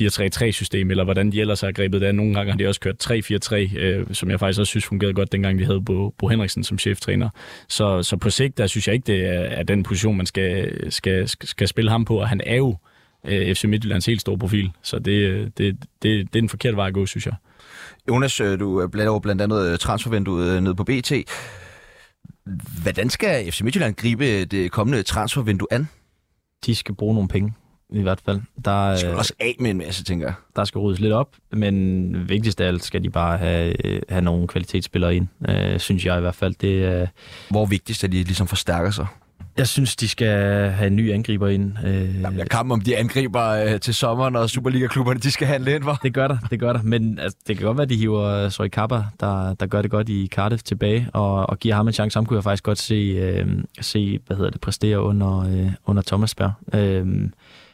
4-3-3-system, eller hvordan de ellers har grebet det Nogle gange har de også kørt 3-4-3, øh, som jeg faktisk også synes fungerede godt, dengang de havde Bo, Bo Henriksen som cheftræner. Så, så på sigt, der synes jeg ikke, det er, er den position, man skal, skal, skal spille ham på, og han er jo øh, FC Midtjyllands helt store profil, så det, øh, det, det, det er den forkerte vej at gå, synes jeg. Jonas, øh, du laver blandt andet øh, transfervinduet ned på BT. Hvordan skal FC Midtjylland gribe det kommende transfervindue an? De skal bruge nogle penge, i hvert fald. Der skal også af med en masse, tænker jeg. Der skal ryddes lidt op, men vigtigst af alt skal de bare have, have nogle kvalitetsspillere ind, øh, synes jeg i hvert fald. Det, øh... Hvor vigtigst er de ligesom forstærker sig? Jeg synes, de skal have en ny angriber ind. Øh, der bliver kamp om de angriber øh, til sommeren, og Superliga-klubberne, de skal handle ind, var. Det gør der, det gør der. Men altså, det kan godt være, at de hiver Sori Kappa, der, der gør det godt i Cardiff tilbage, og, og giver ham en chance. Ham kunne jeg faktisk godt se, øh, se hvad hedder det, præstere under, øh, under Thomas Berg. Øh,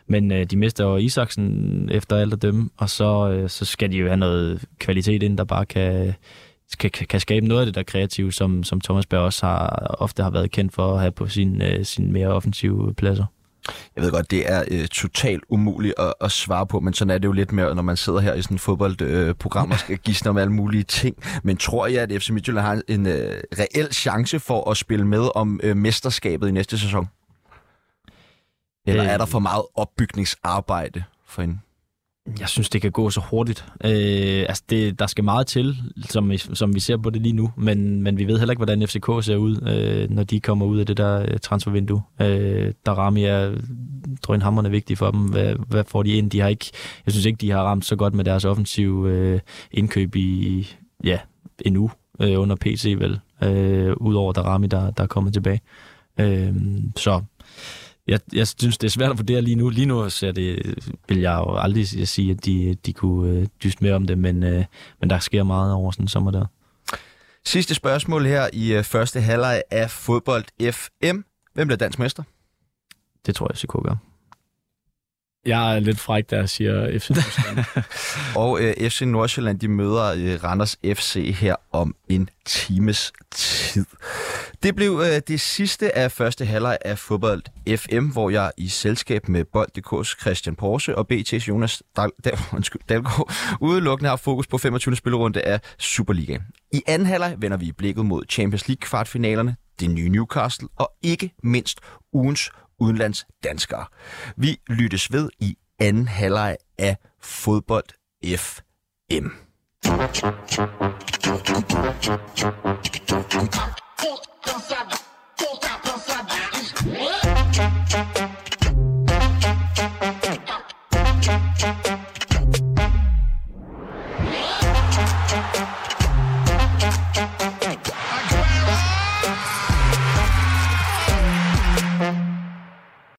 men øh, de mister jo Isaksen efter alt at dømme, og så, øh, så skal de jo have noget kvalitet ind, der bare kan kan, kan skabe noget af det der kreative, som, som Thomas Berg også har, ofte har været kendt for at have på sin, uh, sin mere offensive pladser. Jeg ved godt, det er uh, totalt umuligt at, at svare på, men sådan er det jo lidt mere, når man sidder her i sådan et fodboldprogram uh, og skal gisne om alle mulige ting. Men tror jeg, at FC Midtjylland har en uh, reel chance for at spille med om uh, mesterskabet i næste sæson? Eller er der for meget opbygningsarbejde for hende? Mm. Jeg synes, det kan gå så hurtigt. Øh, altså det, der skal meget til, som vi, som vi ser på det lige nu, men, men vi ved heller ikke, hvordan FCK ser ud, øh, når de kommer ud af det der øh, transfervindue. Øh, der Rami er drønhammerne vigtig for dem. Hvad, hvad får de ind? De har ikke, jeg synes ikke, de har ramt så godt med deres offensive øh, indkøb i, ja, endnu øh, under PC vel, øh, udover Darami, der, der er kommet tilbage. Øh, så jeg, jeg synes, det er svært at vurdere lige nu. Lige nu så det, vil jeg jo aldrig sige, at de, de kunne øh, dyste mere om det, men, øh, men der sker meget over sådan en sommer der. Sidste spørgsmål her i øh, første halvleg af Fodbold FM. Hvem bliver dansk mester? Det tror jeg, FCK gør. Jeg er lidt fræk, der siger FC Nordsjælland. og øh, FC Nordsjælland, de møder øh, Randers FC her om en times tid. Det blev øh, det sidste af første halvleg af fodbold FM, hvor jeg i selskab med Bold.dk's Christian Porse og BT's Jonas Dal- Dal- undskyld, Dalgaard udelukkende har fokus på 25. spillerunde af Superligaen. I anden halvleg vender vi blikket mod Champions League kvartfinalerne, det nye Newcastle og ikke mindst ugens udenlands danskere. Vi lyttes ved i anden halvleg af fodbold FM. Inside